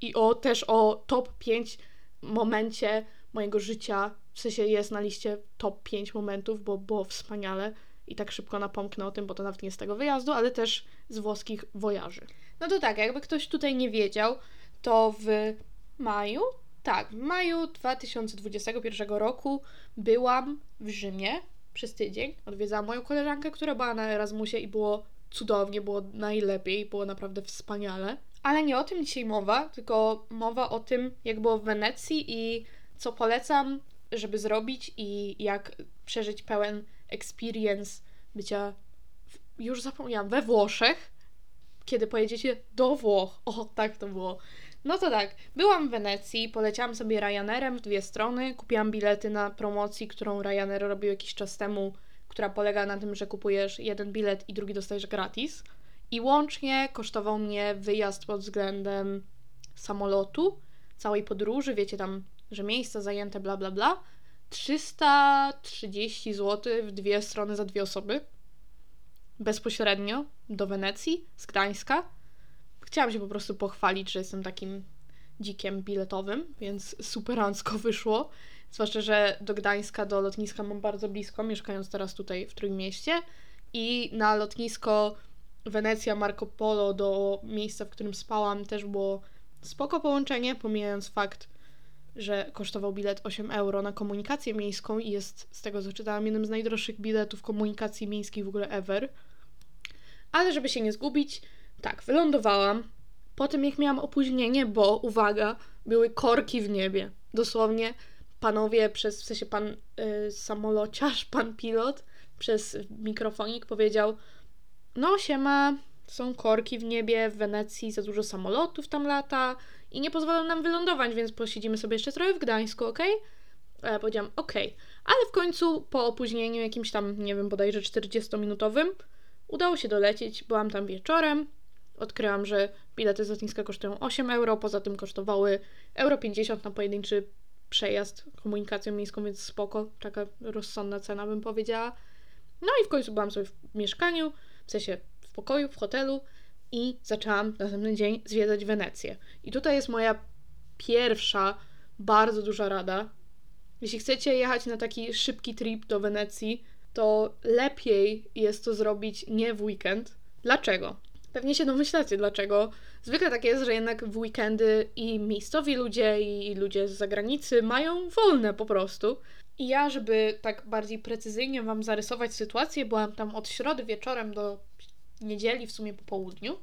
I o też o top 5 momencie mojego życia, w sensie jest na liście top 5 momentów, bo było wspaniale i tak szybko napomknę o tym, bo to nawet nie z tego wyjazdu, ale też z włoskich wojaży. No to tak, jakby ktoś tutaj nie wiedział, to w maju, tak, w maju 2021 roku byłam w Rzymie przez tydzień. Odwiedzałam moją koleżankę, która była na Erasmusie i było cudownie, było najlepiej, było naprawdę wspaniale. Ale nie o tym dzisiaj mowa, tylko mowa o tym, jak było w Wenecji i co polecam, żeby zrobić i jak przeżyć pełen experience bycia, w, już zapomniałam, we Włoszech, kiedy pojedziecie do Włoch. O, tak to było. No to tak, byłam w Wenecji, poleciałam sobie Ryanerem w dwie strony, kupiłam bilety na promocji, którą Ryanair robił jakiś czas temu, która polega na tym, że kupujesz jeden bilet i drugi dostajesz gratis. I łącznie kosztował mnie wyjazd pod względem samolotu, całej podróży, wiecie tam, że miejsca zajęte, bla bla bla, 330 zł w dwie strony za dwie osoby. Bezpośrednio do Wenecji z Gdańska. Chciałam się po prostu pochwalić, że jestem takim dzikiem biletowym, więc superancko wyszło. Zwłaszcza, że do Gdańska, do lotniska mam bardzo blisko, mieszkając teraz tutaj w Trójmieście. I na lotnisko Wenecja, Marco Polo do miejsca, w którym spałam, też było spoko połączenie, pomijając fakt, że kosztował bilet 8 euro na komunikację miejską i jest, z tego co czytałam, jednym z najdroższych biletów komunikacji miejskiej w ogóle ever. Ale żeby się nie zgubić, tak, wylądowałam. Po tym jak miałam opóźnienie, bo uwaga, były korki w niebie. Dosłownie panowie przez, w sensie pan y, samolociarz, pan pilot, przez mikrofonik powiedział: No, siema, są korki w niebie, w Wenecji za dużo samolotów tam lata i nie pozwolą nam wylądować, więc posiedzimy sobie jeszcze trochę w Gdańsku, ok? A ja powiedziałam: OK. Ale w końcu, po opóźnieniu jakimś tam, nie wiem, bodajże 40-minutowym, udało się dolecieć. Byłam tam wieczorem. Odkryłam, że bilety z lotniska kosztują 8 euro, poza tym kosztowały euro 50 na pojedynczy przejazd komunikacją miejską, więc spoko, taka rozsądna cena bym powiedziała. No i w końcu byłam sobie w mieszkaniu, w sensie w pokoju, w hotelu i zaczęłam następny dzień zwiedzać Wenecję. I tutaj jest moja pierwsza bardzo duża rada. Jeśli chcecie jechać na taki szybki trip do Wenecji, to lepiej jest to zrobić nie w weekend. Dlaczego? Pewnie się domyślacie dlaczego. Zwykle tak jest, że jednak w weekendy i miejscowi ludzie, i ludzie z zagranicy mają wolne po prostu. I ja, żeby tak bardziej precyzyjnie Wam zarysować sytuację, byłam tam od środy wieczorem do niedzieli, w sumie po południu.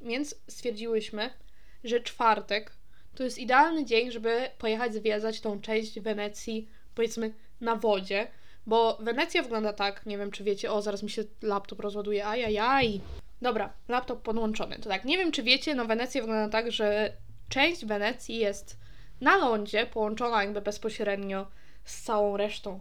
Więc stwierdziłyśmy, że czwartek to jest idealny dzień, żeby pojechać zwiedzać tą część Wenecji, powiedzmy, na wodzie. Bo Wenecja wygląda tak, nie wiem czy wiecie, o zaraz mi się laptop rozładuje, ajajaj. Dobra, laptop podłączony. To tak, nie wiem czy wiecie, no Wenecja wygląda tak, że część Wenecji jest na lądzie, połączona jakby bezpośrednio z całą resztą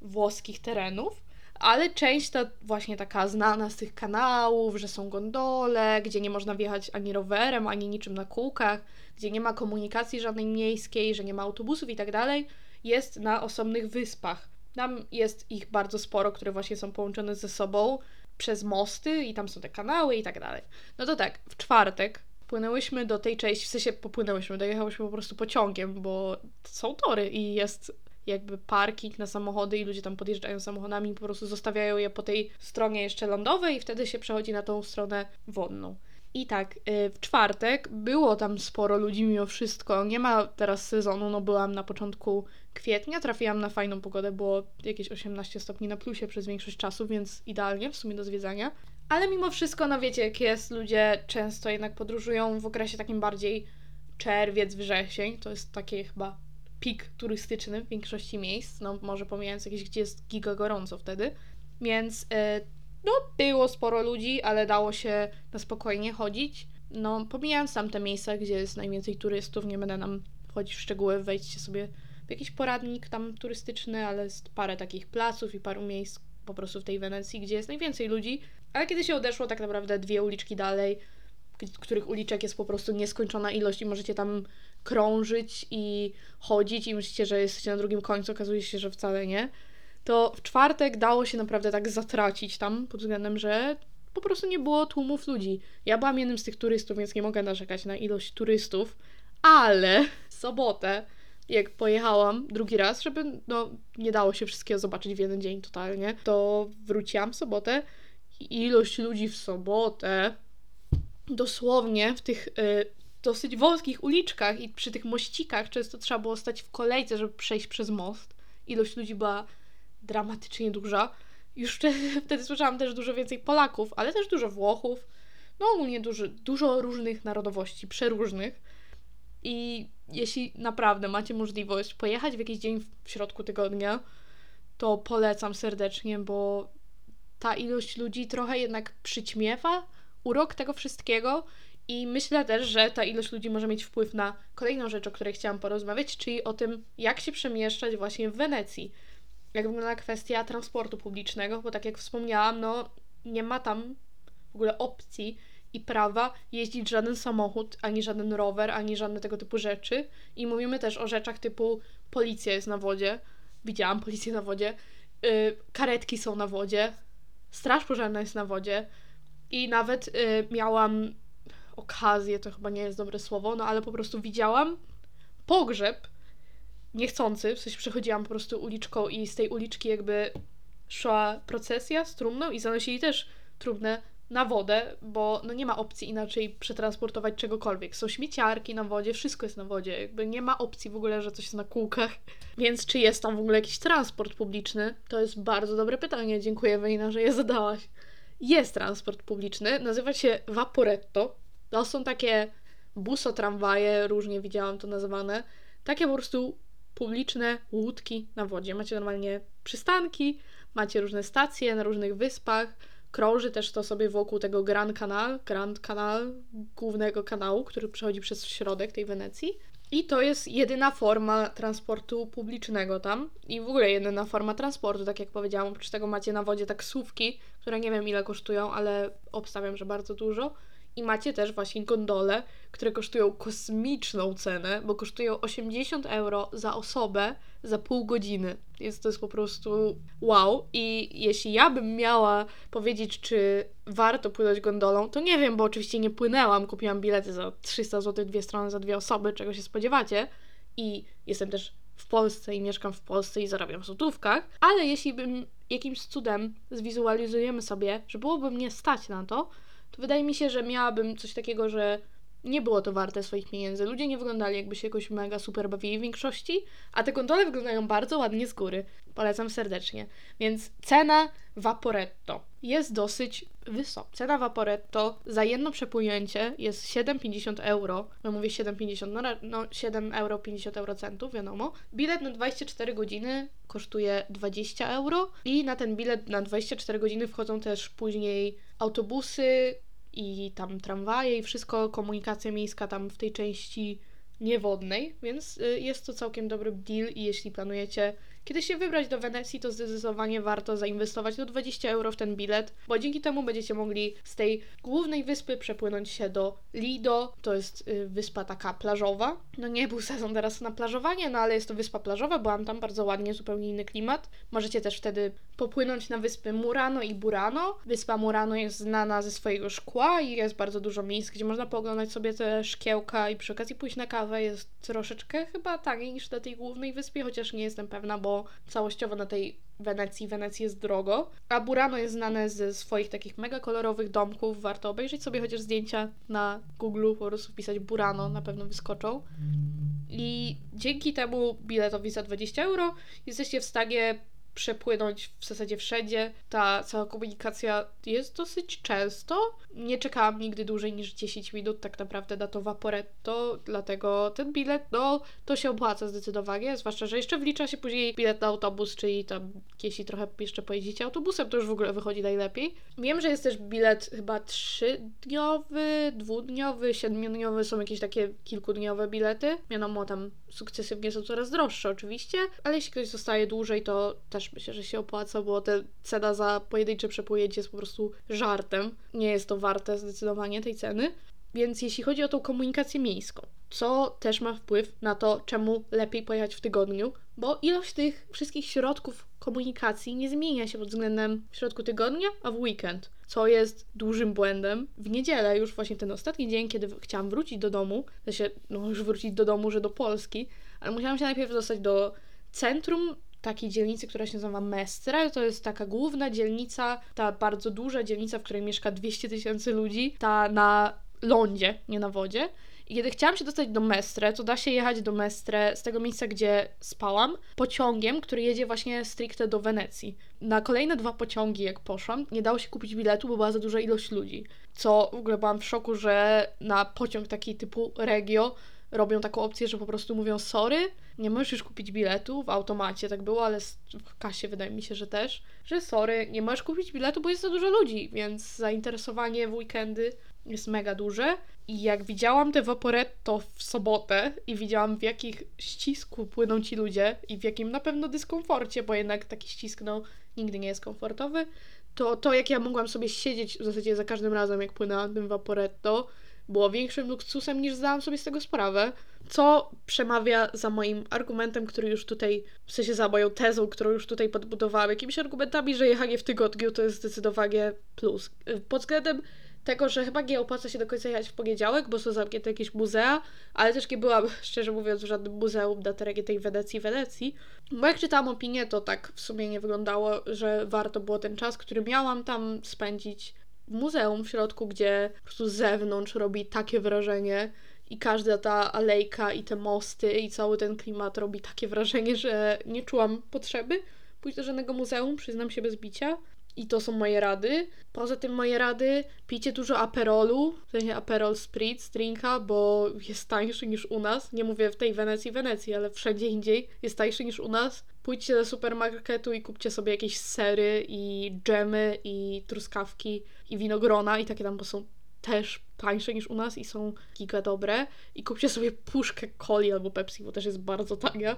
włoskich terenów, ale część to właśnie taka znana z tych kanałów, że są gondole, gdzie nie można wjechać ani rowerem, ani niczym na kółkach, gdzie nie ma komunikacji żadnej miejskiej, że nie ma autobusów i tak dalej, jest na osobnych wyspach. Tam jest ich bardzo sporo, które właśnie są połączone ze sobą przez mosty i tam są te kanały i tak dalej. No to tak, w czwartek płynęłyśmy do tej części, w sensie popłynęłyśmy, dojechałyśmy po prostu pociągiem, bo są tory i jest jakby parking na samochody i ludzie tam podjeżdżają samochodami po prostu zostawiają je po tej stronie jeszcze lądowej i wtedy się przechodzi na tą stronę wodną. I tak, y, w czwartek było tam sporo ludzi mimo wszystko. Nie ma teraz sezonu, no byłam na początku kwietnia, trafiłam na fajną pogodę, było jakieś 18 stopni na plusie przez większość czasu, więc idealnie w sumie do zwiedzania. Ale mimo wszystko, no wiecie jak jest, ludzie często jednak podróżują w okresie takim bardziej czerwiec, wrzesień, to jest takie chyba pik turystyczny w większości miejsc, no może pomijając jakieś, gdzie jest giga gorąco wtedy, więc yy, no było sporo ludzi, ale dało się na spokojnie chodzić. No pomijając tam te miejsca, gdzie jest najwięcej turystów, nie będę nam wchodzić w szczegóły, wejdźcie sobie w jakiś poradnik tam turystyczny, ale jest parę takich placów i paru miejsc po prostu w tej Wenecji, gdzie jest najwięcej ludzi, ale kiedy się odeszło tak naprawdę dwie uliczki dalej, których uliczek jest po prostu nieskończona ilość i możecie tam krążyć i chodzić i myślicie, że jesteście na drugim końcu, okazuje się, że wcale nie, to w czwartek dało się naprawdę tak zatracić tam pod względem, że po prostu nie było tłumów ludzi. Ja byłam jednym z tych turystów, więc nie mogę narzekać na ilość turystów, ale w sobotę, jak pojechałam drugi raz, żeby no nie dało się wszystkiego zobaczyć w jeden dzień totalnie, to wróciłam w sobotę i ilość ludzi w sobotę dosłownie w tych y, dosyć wąskich uliczkach i przy tych mościkach często trzeba było stać w kolejce, żeby przejść przez most. Ilość ludzi była dramatycznie duża. Już wtedy, wtedy słyszałam też dużo więcej Polaków, ale też dużo Włochów. No ogólnie dużo, dużo różnych narodowości, przeróżnych. I jeśli naprawdę macie możliwość pojechać w jakiś dzień w środku tygodnia, to polecam serdecznie, bo ta ilość ludzi trochę jednak przyćmiewa urok tego wszystkiego i myślę też, że ta ilość ludzi może mieć wpływ na kolejną rzecz, o której chciałam porozmawiać, czyli o tym, jak się przemieszczać właśnie w Wenecji. Jak wygląda kwestia transportu publicznego, bo tak jak wspomniałam, no nie ma tam w ogóle opcji i prawa jeździć żaden samochód, ani żaden rower, ani żadne tego typu rzeczy. I mówimy też o rzeczach typu policja jest na wodzie, widziałam policję na wodzie, yy, karetki są na wodzie, straż pożarna jest na wodzie i nawet yy, miałam okazję, to chyba nie jest dobre słowo, no ale po prostu widziałam pogrzeb niechcący, w sensie przechodziłam po prostu uliczką i z tej uliczki jakby szła procesja z trumną i zanosili też trumnę na wodę, bo no nie ma opcji inaczej przetransportować czegokolwiek. Są śmieciarki na wodzie, wszystko jest na wodzie, jakby nie ma opcji w ogóle, że coś jest na kółkach. Więc czy jest tam w ogóle jakiś transport publiczny? To jest bardzo dobre pytanie. Dziękuję Wejna, że je zadałaś. Jest transport publiczny, nazywa się Vaporetto. To są takie buso-tramwaje, różnie widziałam to nazywane. Takie po prostu publiczne łódki na wodzie. Macie normalnie przystanki, macie różne stacje na różnych wyspach. Krąży też to sobie wokół tego Grand Canal, Grand Canal, głównego kanału, który przechodzi przez środek tej Wenecji. I to jest jedyna forma transportu publicznego tam. I w ogóle jedyna forma transportu, tak jak powiedziałam. Oprócz tego macie na wodzie taksówki, które nie wiem ile kosztują, ale obstawiam, że bardzo dużo. I macie też właśnie gondole, które kosztują kosmiczną cenę, bo kosztują 80 euro za osobę za pół godziny. Więc to jest po prostu wow. I jeśli ja bym miała powiedzieć, czy warto płynąć gondolą, to nie wiem, bo oczywiście nie płynęłam. Kupiłam bilety za 300 zł, dwie strony za dwie osoby, czego się spodziewacie. I jestem też w Polsce i mieszkam w Polsce i zarabiam w złotówkach, ale jeśli bym jakimś cudem zwizualizujemy sobie, że byłoby mnie stać na to, to wydaje mi się, że miałabym coś takiego, że nie było to warte swoich pieniędzy. Ludzie nie wyglądali jakby się jakoś mega super bawili w większości, a te gondole wyglądają bardzo ładnie z góry. Polecam serdecznie. Więc cena Vaporetto jest dosyć wysoka. Cena Vaporetto za jedno przepłynięcie jest 7,50 euro. No mówię 7,50, no, no 7 euro 50 eurocentów, wiadomo. Bilet na 24 godziny kosztuje 20 euro i na ten bilet na 24 godziny wchodzą też później autobusy, i tam tramwaje i wszystko, komunikacja miejska tam w tej części niewodnej, więc y, jest to całkiem dobry deal i jeśli planujecie kiedy się wybrać do Wenecji, to zdecydowanie warto zainwestować do 20 euro w ten bilet, bo dzięki temu będziecie mogli z tej głównej wyspy przepłynąć się do Lido. To jest y, wyspa taka plażowa. No nie był sezon teraz na plażowanie, no ale jest to wyspa plażowa, byłam tam bardzo ładnie, zupełnie inny klimat. Możecie też wtedy popłynąć na wyspy Murano i Burano. Wyspa Murano jest znana ze swojego szkła i jest bardzo dużo miejsc, gdzie można pooglądać sobie te szkiełka i przy okazji pójść na kawę. Jest troszeczkę chyba taniej niż na tej głównej wyspie, chociaż nie jestem pewna, bo całościowo na tej Wenecji. Wenecji jest drogo. A Burano jest znane ze swoich takich mega kolorowych domków. Warto obejrzeć sobie chociaż zdjęcia na Google, po prostu wpisać Burano, na pewno wyskoczą. I dzięki temu biletowi za 20 euro jesteście w stanie przepłynąć w zasadzie wszędzie. Ta cała komunikacja jest dosyć często. Nie czekałam nigdy dłużej niż 10 minut tak naprawdę na to Vaporetto, dlatego ten bilet, no, to się opłaca zdecydowanie, zwłaszcza, że jeszcze wlicza się później bilet na autobus, czyli tam, jeśli trochę jeszcze pojedziecie autobusem, to już w ogóle wychodzi najlepiej. Wiem, że jest też bilet chyba trzydniowy, dwudniowy, siedmiodniowy, są jakieś takie kilkudniowe bilety. Wiadomo, tam sukcesywnie są coraz droższe oczywiście, ale jeśli ktoś zostaje dłużej, to też myślę, że się opłaca, bo te cena za pojedyncze przepłynięcie jest po prostu żartem. Nie jest to warte zdecydowanie tej ceny. Więc jeśli chodzi o tą komunikację miejską, co też ma wpływ na to, czemu lepiej pojechać w tygodniu, bo ilość tych wszystkich środków komunikacji nie zmienia się pod względem w środku tygodnia, a w weekend, co jest dużym błędem. W niedzielę, już właśnie ten ostatni dzień, kiedy chciałam wrócić do domu, w sensie, no już wrócić do domu, że do Polski, ale musiałam się najpierw dostać do centrum takiej dzielnicy, która się nazywa Mestre. To jest taka główna dzielnica, ta bardzo duża dzielnica, w której mieszka 200 tysięcy ludzi, ta na lądzie, nie na wodzie. I kiedy chciałam się dostać do Mestre, to da się jechać do Mestre z tego miejsca, gdzie spałam, pociągiem, który jedzie właśnie stricte do Wenecji. Na kolejne dwa pociągi, jak poszłam, nie dało się kupić biletu, bo była za duża ilość ludzi. Co w ogóle byłam w szoku, że na pociąg taki typu Regio robią taką opcję, że po prostu mówią sorry, nie możesz już kupić biletu, w automacie tak było, ale w kasie wydaje mi się, że też, że sorry, nie możesz kupić biletu, bo jest za dużo ludzi, więc zainteresowanie w weekendy jest mega duże. I jak widziałam te Vaporetto w sobotę i widziałam w jakich ścisku płyną ci ludzie i w jakim na pewno dyskomforcie, bo jednak taki ścisk no, nigdy nie jest komfortowy, to to jak ja mogłam sobie siedzieć w zasadzie za każdym razem jak płynęłam tym Vaporetto, było większym luksusem niż zdałam sobie z tego sprawę, co przemawia za moim argumentem, który już tutaj, w sensie za moją tezą, którą już tutaj podbudowałam, jakimiś argumentami, że jechanie w tygodniu to jest zdecydowanie plus. Pod względem tego, że chyba nie opłaca się do końca jechać w poniedziałek, bo są zamknięte jakieś muzea, ale też nie byłam, szczerze mówiąc, w żadnym muzeum na terenie tej Wenecji, Wenecji. Bo jak czytałam opinię, to tak w sumie nie wyglądało, że warto było ten czas, który miałam tam spędzić muzeum w środku, gdzie po prostu z zewnątrz robi takie wrażenie i każda ta alejka i te mosty i cały ten klimat robi takie wrażenie, że nie czułam potrzeby pójść do żadnego muzeum, przyznam się bez bicia. I to są moje rady. Poza tym moje rady, pijcie dużo aperolu, w sensie aperol spritz, drinka, bo jest tańszy niż u nas. Nie mówię w tej Wenecji, Wenecji, ale wszędzie indziej jest tańszy niż u nas. Pójdźcie do supermarketu i kupcie sobie jakieś sery i dżemy i truskawki i winogrona i takie tam, bo są też tańsze niż u nas i są giga dobre. I kupcie sobie puszkę coli albo Pepsi, bo też jest bardzo tania.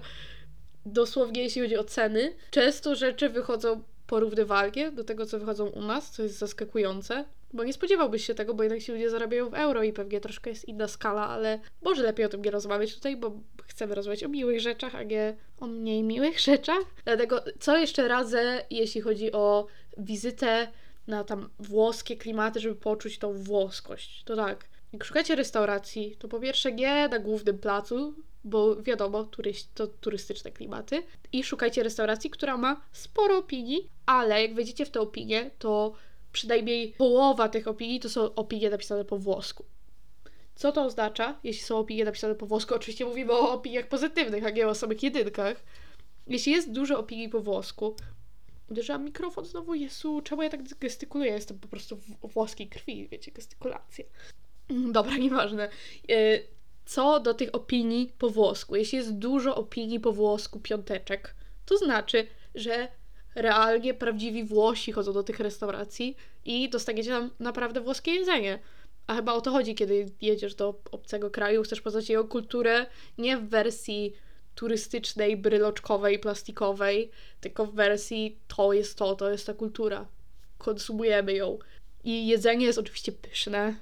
Dosłownie jeśli chodzi o ceny, często rzeczy wychodzą porównywalnie do tego, co wychodzą u nas, co jest zaskakujące. Bo nie spodziewałbyś się tego, bo jednak ci ludzie zarabiają w euro i pewnie troszkę jest inna skala, ale może lepiej o tym nie rozmawiać tutaj, bo chcemy rozmawiać o miłych rzeczach, a nie o mniej miłych rzeczach. Dlatego, co jeszcze radzę, jeśli chodzi o wizytę na tam włoskie klimaty, żeby poczuć tą włoskość. To tak, jak szukacie restauracji, to po pierwsze nie na głównym placu, bo wiadomo, turyst, to turystyczne klimaty. I szukajcie restauracji, która ma sporo opinii, ale jak wejdziecie w te opinie, to przynajmniej połowa tych opinii to są opinie napisane po włosku. Co to oznacza, jeśli są opinie napisane po włosku? Oczywiście mówimy o opiniach pozytywnych, a nie o samych jedynkach. Jeśli jest dużo opinii po włosku, uderzyłam mikrofon znowu, Jezu, czemu ja tak gestykuluję? Jestem po prostu w włoskiej krwi, wiecie, gestykulacja. Dobra, nieważne. Co do tych opinii po włosku. Jeśli jest dużo opinii po włosku, piąteczek, to znaczy, że realnie prawdziwi Włosi chodzą do tych restauracji i dostaniecie tam naprawdę włoskie jedzenie. A chyba o to chodzi, kiedy jedziesz do obcego kraju, chcesz poznać jego kulturę nie w wersji turystycznej, bryloczkowej, plastikowej, tylko w wersji to jest to, to jest ta kultura. Konsumujemy ją. I jedzenie jest oczywiście pyszne,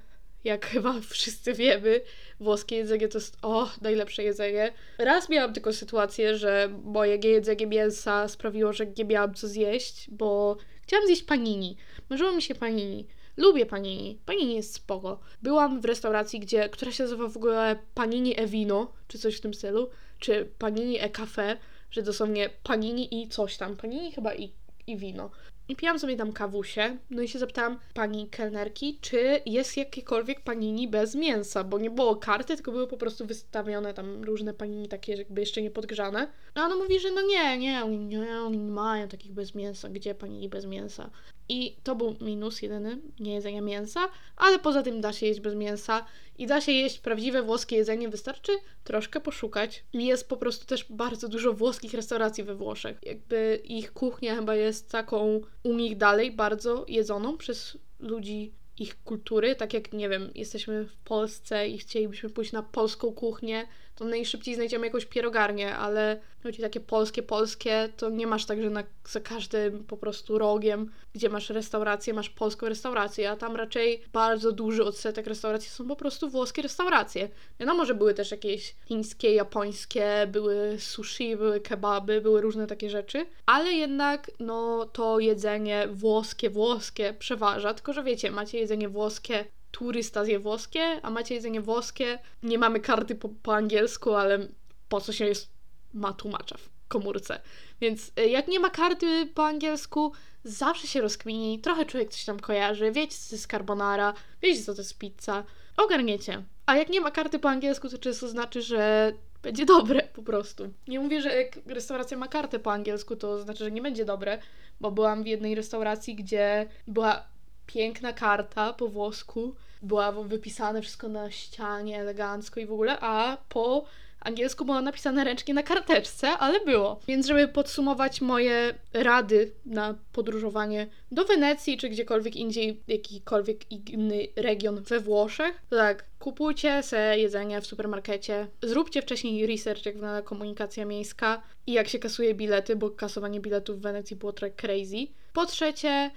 jak chyba wszyscy wiemy, włoskie jedzenie to jest o, najlepsze jedzenie. Raz miałam tylko sytuację, że moje jedzenie mięsa sprawiło, że nie miałam co zjeść, bo chciałam zjeść panini. Marzyło mi się panini. Lubię panini. Panini jest spoko. Byłam w restauracji, gdzie, która się nazywa w ogóle Panini Evino, czy coś w tym stylu, czy Panini E Cafe, że dosłownie panini i coś tam. Panini chyba i, i wino. I pijam sobie tam kawusie, no i się zapytałam pani kelnerki, czy jest jakiekolwiek panini bez mięsa, bo nie było karty, tylko były po prostu wystawione tam różne panini takie jakby jeszcze nie podgrzane. A ona mówi, że no nie, nie, oni nie, oni nie mają takich bez mięsa, gdzie panini bez mięsa. I to był minus jedyny, nie jedzenia mięsa, ale poza tym da się jeść bez mięsa i da się jeść prawdziwe włoskie jedzenie, wystarczy troszkę poszukać. Jest po prostu też bardzo dużo włoskich restauracji we Włoszech. Jakby ich kuchnia chyba jest taką u nich dalej bardzo jedzoną przez ludzi ich kultury, tak jak nie wiem, jesteśmy w Polsce i chcielibyśmy pójść na polską kuchnię, to najszybciej znajdziemy jakąś pierogarnię, ale chodzi takie polskie, polskie, to nie masz tak, że na, za każdym po prostu rogiem, gdzie masz restaurację, masz polską restaurację, a tam raczej bardzo duży odsetek restauracji są po prostu włoskie restauracje. Wiadomo, że były też jakieś chińskie, japońskie, były sushi, były kebaby, były różne takie rzeczy, ale jednak no to jedzenie włoskie, włoskie przeważa, tylko że wiecie, macie jedzenie włoskie turysta zje włoskie, a macie jedzenie włoskie, nie mamy karty po, po angielsku, ale po co się jest, ma tłumacza w komórce. Więc y, jak nie ma karty po angielsku, zawsze się rozkmini, trochę człowiek coś tam kojarzy, wiecie co to jest carbonara, wiecie co to jest pizza, ogarniecie. A jak nie ma karty po angielsku, to często znaczy, że będzie dobre po prostu. Nie mówię, że jak restauracja ma kartę po angielsku, to znaczy, że nie będzie dobre, bo byłam w jednej restauracji, gdzie była piękna karta po włosku, była wypisane wszystko na ścianie elegancko i w ogóle, a po angielsku było napisane ręcznie na karteczce, ale było. Więc żeby podsumować moje rady na podróżowanie do Wenecji czy gdziekolwiek indziej, jakikolwiek inny region we Włoszech, to tak, kupujcie se jedzenie w supermarkecie, zróbcie wcześniej research, jak wygląda komunikacja miejska i jak się kasuje bilety, bo kasowanie biletów w Wenecji było trochę crazy. Po trzecie,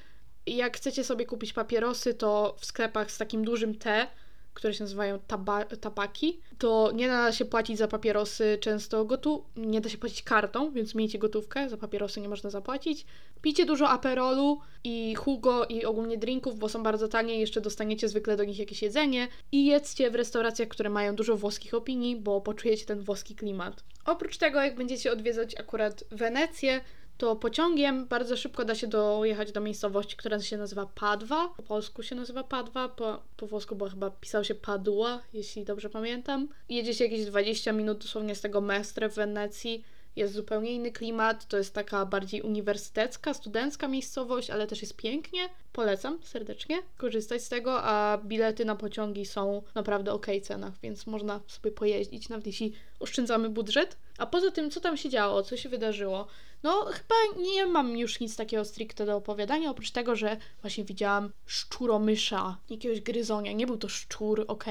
jak chcecie sobie kupić papierosy, to w sklepach z takim dużym T, które się nazywają taba tabaki, to nie da się płacić za papierosy często gotu, nie da się płacić kartą, więc miejcie gotówkę, za papierosy nie można zapłacić. Pijcie dużo aperolu i hugo i ogólnie drinków, bo są bardzo tanie jeszcze dostaniecie zwykle do nich jakieś jedzenie i jedzcie w restauracjach, które mają dużo włoskich opinii, bo poczujecie ten włoski klimat. Oprócz tego, jak będziecie odwiedzać akurat Wenecję, to pociągiem bardzo szybko da się dojechać do miejscowości, która się nazywa Padwa. Po polsku się nazywa Padwa, po, po włosku bo chyba pisał się Padua, jeśli dobrze pamiętam. Jedzie się jakieś 20 minut dosłownie z tego Mestre w Wenecji jest zupełnie inny klimat, to jest taka bardziej uniwersytecka, studencka miejscowość, ale też jest pięknie. Polecam serdecznie korzystać z tego, a bilety na pociągi są naprawdę ok cenach, więc można sobie pojeździć, nawet jeśli oszczędzamy budżet. A poza tym, co tam się działo, co się wydarzyło? No, chyba nie mam już nic takiego stricte do opowiadania, oprócz tego, że właśnie widziałam szczuromysza, jakiegoś gryzonia. Nie był to szczur, ok,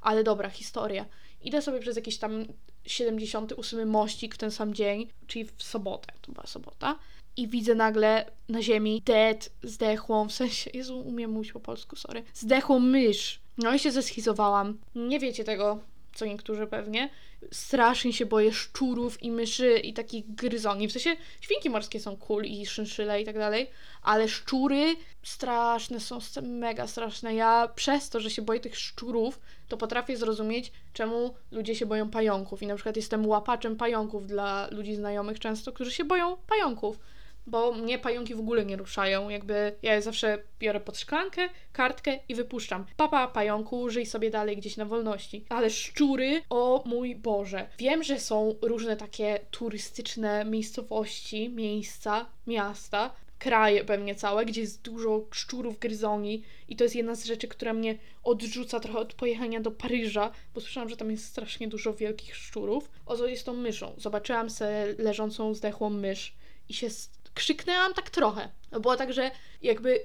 ale dobra, historia. Idę sobie przez jakiś tam 78 mościk w ten sam dzień, czyli w sobotę, to była sobota, i widzę nagle na ziemi dead, zdechłą, w sensie, Jezu, umiem mówić po polsku, sorry, zdechłą mysz. No i się zeschizowałam. Nie wiecie tego, co niektórzy pewnie. Strasznie się boję szczurów i myszy i takich gryzoni. W sensie świnki morskie są cool i szynszyle i tak dalej, ale szczury straszne są, mega straszne. Ja przez to, że się boję tych szczurów, to potrafię zrozumieć, czemu ludzie się boją pająków. I na przykład jestem łapaczem pająków dla ludzi znajomych często, którzy się boją pająków bo mnie pająki w ogóle nie ruszają. Jakby ja je zawsze biorę pod szklankę, kartkę i wypuszczam. Papa, pająku, żyj sobie dalej gdzieś na wolności. Ale szczury, o mój Boże. Wiem, że są różne takie turystyczne miejscowości, miejsca, miasta, kraje pewnie całe, gdzie jest dużo szczurów, gryzoni i to jest jedna z rzeczy, która mnie odrzuca trochę od pojechania do Paryża, bo słyszałam, że tam jest strasznie dużo wielkich szczurów. Oto jest tą myszą. Zobaczyłam sobie leżącą zdechłą mysz i się krzyknęłam tak trochę. Było tak, że jakby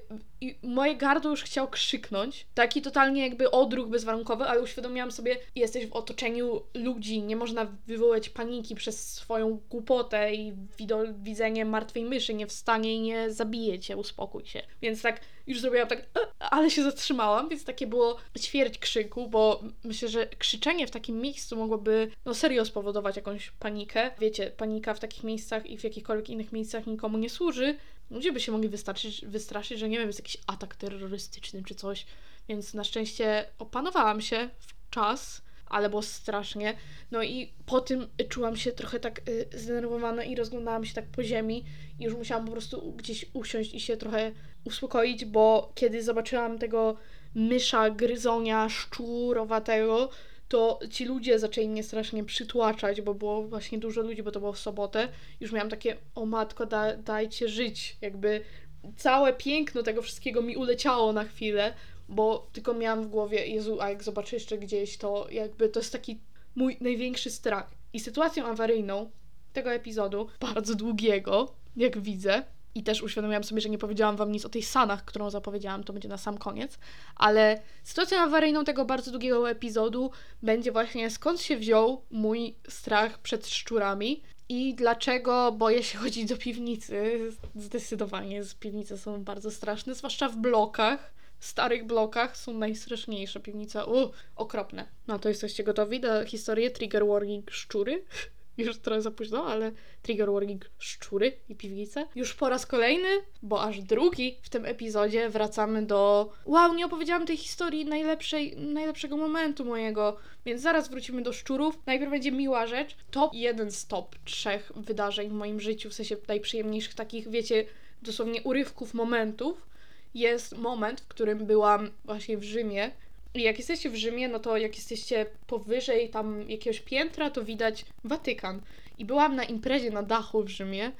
moje gardło już chciało krzyknąć. Taki totalnie jakby odruch bezwarunkowy, ale uświadomiłam sobie, jesteś w otoczeniu ludzi, nie można wywołać paniki przez swoją głupotę i widzenie martwej myszy, nie wstanie i nie zabije cię, uspokój się. Więc tak już zrobiłam tak, e", ale się zatrzymałam, więc takie było ćwierć krzyku, bo myślę, że krzyczenie w takim miejscu mogłoby no serio spowodować jakąś panikę. Wiecie, panika w takich miejscach i w jakichkolwiek innych miejscach nikomu nie służy, ludzie by się mogli wystraszyć, wystraszyć, że nie wiem, jest jakiś atak terrorystyczny czy coś. Więc na szczęście opanowałam się w czas, ale było strasznie. No i po tym czułam się trochę tak y, zdenerwowana i rozglądałam się tak po ziemi i już musiałam po prostu gdzieś usiąść i się trochę uspokoić, bo kiedy zobaczyłam tego mysza, gryzonia, szczurowatego, to ci ludzie zaczęli mnie strasznie przytłaczać, bo było właśnie dużo ludzi, bo to było w sobotę. Już miałam takie, o matko, da, dajcie żyć. Jakby całe piękno tego wszystkiego mi uleciało na chwilę, bo tylko miałam w głowie, Jezu, a jak zobaczę jeszcze gdzieś, to jakby to jest taki mój największy strach. I sytuacją awaryjną tego epizodu, bardzo długiego, jak widzę, i też uświadomiłam sobie, że nie powiedziałam wam nic o tej Sanach, którą zapowiedziałam, to będzie na sam koniec, ale sytuacją awaryjną tego bardzo długiego epizodu będzie właśnie skąd się wziął mój strach przed szczurami i dlaczego boję się chodzić do piwnicy. Zdecydowanie piwnice są bardzo straszne, zwłaszcza w blokach starych blokach są najstraszniejsze piwnice. U, okropne. No to jesteście gotowi do historii Trigger Warning Szczury? Już trochę za późno, ale trigger warning szczury i piwnice. Już po raz kolejny, bo aż drugi w tym epizodzie wracamy do wow, nie opowiedziałam tej historii najlepszej, najlepszego momentu mojego, więc zaraz wrócimy do szczurów. Najpierw będzie miła rzecz. Top jeden z top trzech wydarzeń w moim życiu, w sensie najprzyjemniejszych takich, wiecie, dosłownie urywków momentów jest moment, w którym byłam właśnie w Rzymie i jak jesteście w Rzymie, no to jak jesteście powyżej tam jakiegoś piętra, to widać Watykan. I byłam na imprezie na dachu w Rzymie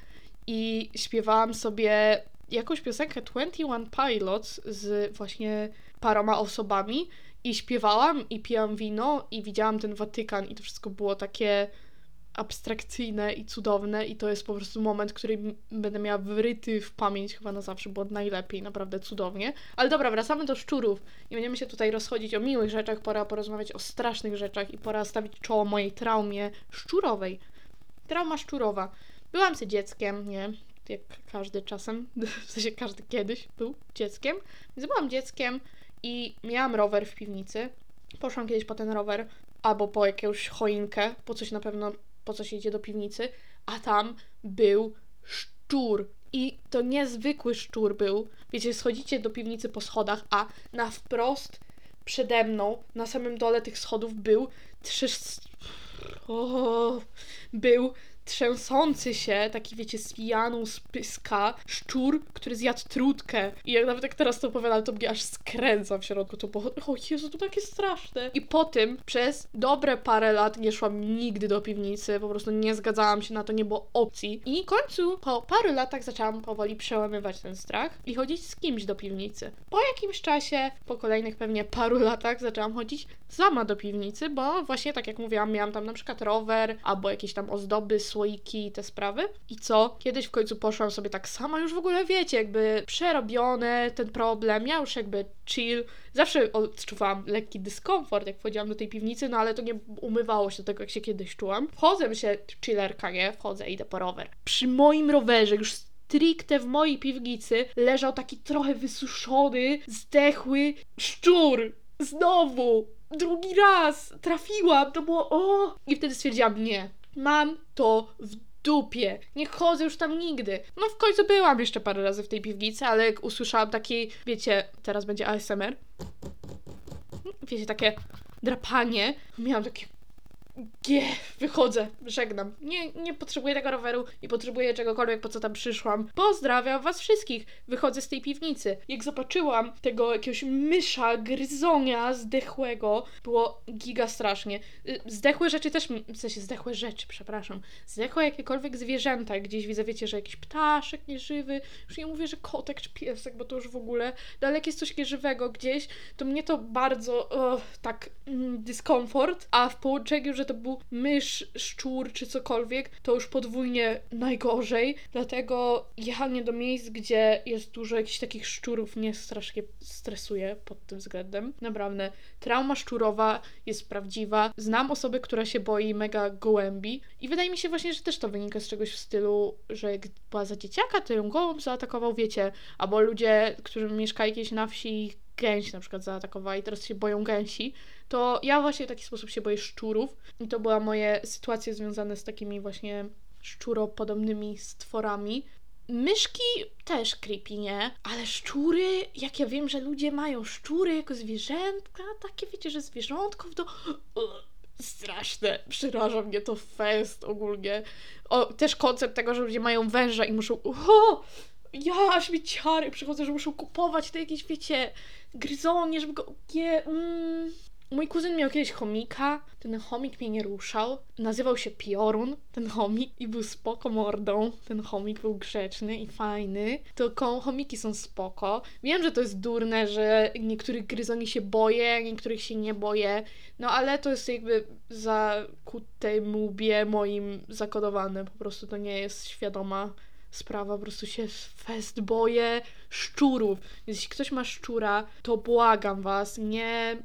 i śpiewałam sobie jakąś piosenkę 21 Pilots z właśnie paroma osobami i śpiewałam i pijałam wino i widziałam ten Watykan i to wszystko było takie abstrakcyjne i cudowne i to jest po prostu moment, który będę miała wryty w pamięć chyba na zawsze, bo najlepiej, naprawdę cudownie. Ale dobra, wracamy do szczurów. Nie będziemy się tutaj rozchodzić o miłych rzeczach, pora porozmawiać o strasznych rzeczach i pora stawić czoło mojej traumie szczurowej. Trauma szczurowa. Byłam sobie dzieckiem, nie? Jak każdy czasem, w sensie każdy kiedyś był dzieckiem. Więc byłam dzieckiem i miałam rower w piwnicy. Poszłam kiedyś po ten rower, albo po jakąś choinkę, po coś na pewno po co się idzie do piwnicy, a tam był szczur. I to niezwykły szczur był. Wiecie, schodzicie do piwnicy po schodach, a na wprost przede mną, na samym dole tych schodów był trzy... O, był trzęsący się, taki wiecie, z z pyska, szczur, który zjadł trutkę. I jak nawet jak teraz to opowiadam, to mnie aż skręca w środku, to było, o Jezu, to takie straszne. I po tym przez dobre parę lat nie szłam nigdy do piwnicy, po prostu nie zgadzałam się na to, nie było opcji. I w końcu po paru latach zaczęłam powoli przełamywać ten strach i chodzić z kimś do piwnicy. Po jakimś czasie, po kolejnych pewnie paru latach zaczęłam chodzić sama do piwnicy, bo właśnie tak jak mówiłam, miałam tam na przykład rower, albo jakieś tam ozdoby, słoiki i te sprawy. I co? Kiedyś w końcu poszłam sobie tak sama, już w ogóle wiecie, jakby przerobiony ten problem, ja już jakby chill. Zawsze odczuwałam lekki dyskomfort, jak wchodziłam do tej piwnicy, no ale to nie umywało się do tego, jak się kiedyś czułam. Wchodzę się, chillerka, nie? Wchodzę, idę po rower. Przy moim rowerze już stricte w mojej piwnicy leżał taki trochę wysuszony, zdechły szczur. Znowu! Drugi raz! Trafiłam! To było o! I wtedy stwierdziłam, nie. Mam to w dupie. Nie chodzę już tam nigdy. No w końcu byłam jeszcze parę razy w tej piwnicy, ale jak usłyszałam taki, wiecie, teraz będzie ASMR. Wiecie, takie drapanie. Miałam takie Gie, wychodzę, żegnam. Nie, nie potrzebuję tego roweru, nie potrzebuję czegokolwiek, po co tam przyszłam. Pozdrawiam was wszystkich. Wychodzę z tej piwnicy. Jak zobaczyłam tego jakiegoś mysza, gryzonia zdechłego, było giga strasznie. Y, Zdechłe rzeczy też, w sensie zdechłe rzeczy, przepraszam. Zdechłe jakiekolwiek zwierzęta. Gdzieś widzę, wiecie, że jakiś ptaszek nieżywy. Już nie mówię, że kotek czy piesek, bo to już w ogóle. No ale jak jest coś nieżywego gdzieś, to mnie to bardzo, tak, mm, dyskomfort. A w połączeniu, że to był mysz, szczur czy cokolwiek, to już podwójnie najgorzej. Dlatego jechanie do miejsc, gdzie jest dużo jakichś takich szczurów, mnie strasznie stresuje pod tym względem. Naprawdę. Trauma szczurowa jest prawdziwa. Znam osobę, która się boi mega gołębi i wydaje mi się właśnie, że też to wynika z czegoś w stylu, że jak była za dzieciaka, to ją gołąb zaatakował, wiecie, albo ludzie, którzy mieszkali kiedyś na wsi, gęś na przykład zaatakowała i teraz się boją gęsi, to ja właśnie w taki sposób się boję szczurów i to była moje sytuacje związane z takimi właśnie szczuropodobnymi stworami. Myszki też creepy, nie? Ale szczury, jak ja wiem, że ludzie mają szczury jako zwierzętka, takie wiecie, że zwierzątków, to straszne. Przeraża mnie to fest ogólnie. O, też koncept tego, że ludzie mają węża i muszą... O! Ja aż mi ciary przychodzę, że muszą kupować te jakieś, wiecie, gryzonie, żeby go... Nie, mm. Mój kuzyn miał kiedyś chomika, ten chomik mnie nie ruszał. Nazywał się Piorun, ten chomik, i był spoko mordą. Ten chomik był grzeczny i fajny. Tylko chomiki są spoko. Wiem, że to jest durne, że niektórych gryzoni się boję, niektórych się nie boję. No ale to jest jakby zakute łbie moim zakodowane. Po prostu to nie jest świadoma sprawa, po prostu się fest boję szczurów. Więc jeśli ktoś ma szczura, to błagam was, nie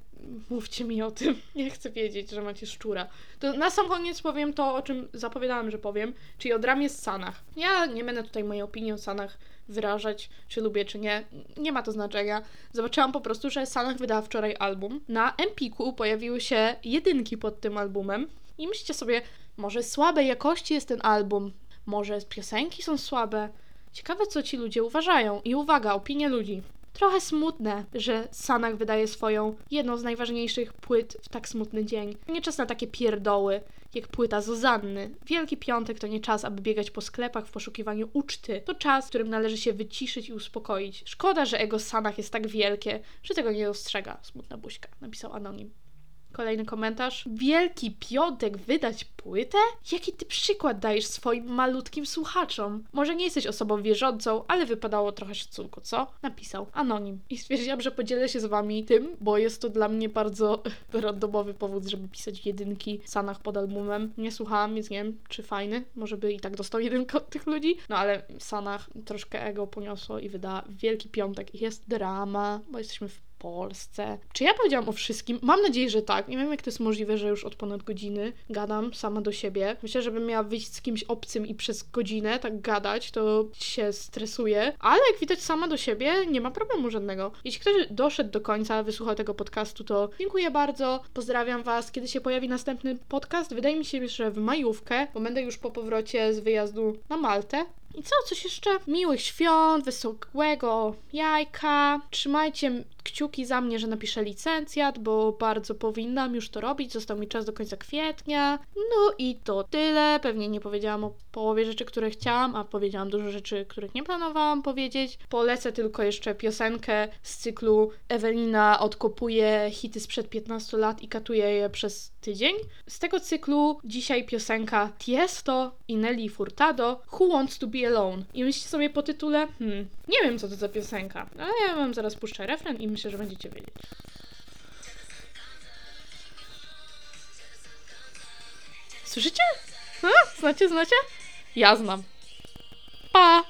mówcie mi o tym. Nie chcę wiedzieć, że macie szczura. To na sam koniec powiem to, o czym zapowiadałam, że powiem, czyli o dramie z Sanach. Ja nie będę tutaj mojej opinii o Sanach wyrażać, czy lubię, czy nie. Nie ma to znaczenia. Zobaczyłam po prostu, że Sanach wydała wczoraj album. Na Empiku pojawiły się jedynki pod tym albumem. I myślicie sobie, może słabej jakości jest ten album, może piosenki są słabe. Ciekawe, co ci ludzie uważają. I uwaga, opinie ludzi. Trochę smutne, że Sanach wydaje swoją jedną z najważniejszych płyt w tak smutny dzień. Nie czas na takie pierdoły, jak płyta Zuzanny. Wielki Piątek to nie czas, aby biegać po sklepach w poszukiwaniu uczty. To czas, w którym należy się wyciszyć i uspokoić. Szkoda, że ego Sanach jest tak wielkie, że tego nie dostrzega. Smutna buźka, napisał anonim. Kolejny komentarz. Wielki Piątek wydać płytę? Jaki ty przykład dajesz swoim malutkim słuchaczom? Może nie jesteś osobą wierzącą, ale wypadało trochę szacunku, co? Napisał. Anonim. I stwierdziłam, że podzielę się z wami tym, bo jest to dla mnie bardzo randomowy powód, żeby pisać jedynki w Sanach pod albumem. Nie słuchałam, więc nie wiem, czy fajny. Może by i tak dostał jedynkę od tych ludzi. No ale w Sanach troszkę ego poniosło i wyda Wielki Piątek. I jest drama, bo jesteśmy w Polsce. Czy ja powiedziałam o wszystkim? Mam nadzieję, że tak. Nie wiem, jak to jest możliwe, że już od ponad godziny gadam sama do siebie. Myślę, że bym miała wyjść z kimś obcym i przez godzinę tak gadać, to się stresuję. Ale jak widać, sama do siebie nie ma problemu żadnego. Jeśli ktoś doszedł do końca, wysłuchał tego podcastu, to dziękuję bardzo. Pozdrawiam Was. Kiedy się pojawi następny podcast? Wydaje mi się, że w majówkę, bo będę już po powrocie z wyjazdu na Maltę. I co, coś jeszcze? Miłych świąt, wesołego jajka. Trzymajcie kciuki za mnie, że napiszę licencjat, bo bardzo powinnam już to robić. Został mi czas do końca kwietnia. No i to tyle. Pewnie nie powiedziałam o połowie rzeczy, które chciałam, a powiedziałam dużo rzeczy, których nie planowałam powiedzieć. Polecę tylko jeszcze piosenkę z cyklu Ewelina odkopuje hity sprzed 15 lat i katuje je przez tydzień. Z tego cyklu dzisiaj piosenka Tiesto i Nelly Furtado Who Wants to Be Alone. I myślicie sobie po tytule, hmm, nie wiem co to za piosenka, ale ja wam zaraz puszczę refren i myślę, że będziecie wiedzieć. Słyszycie? A? Znacie, znacie? Ja znam. Pa!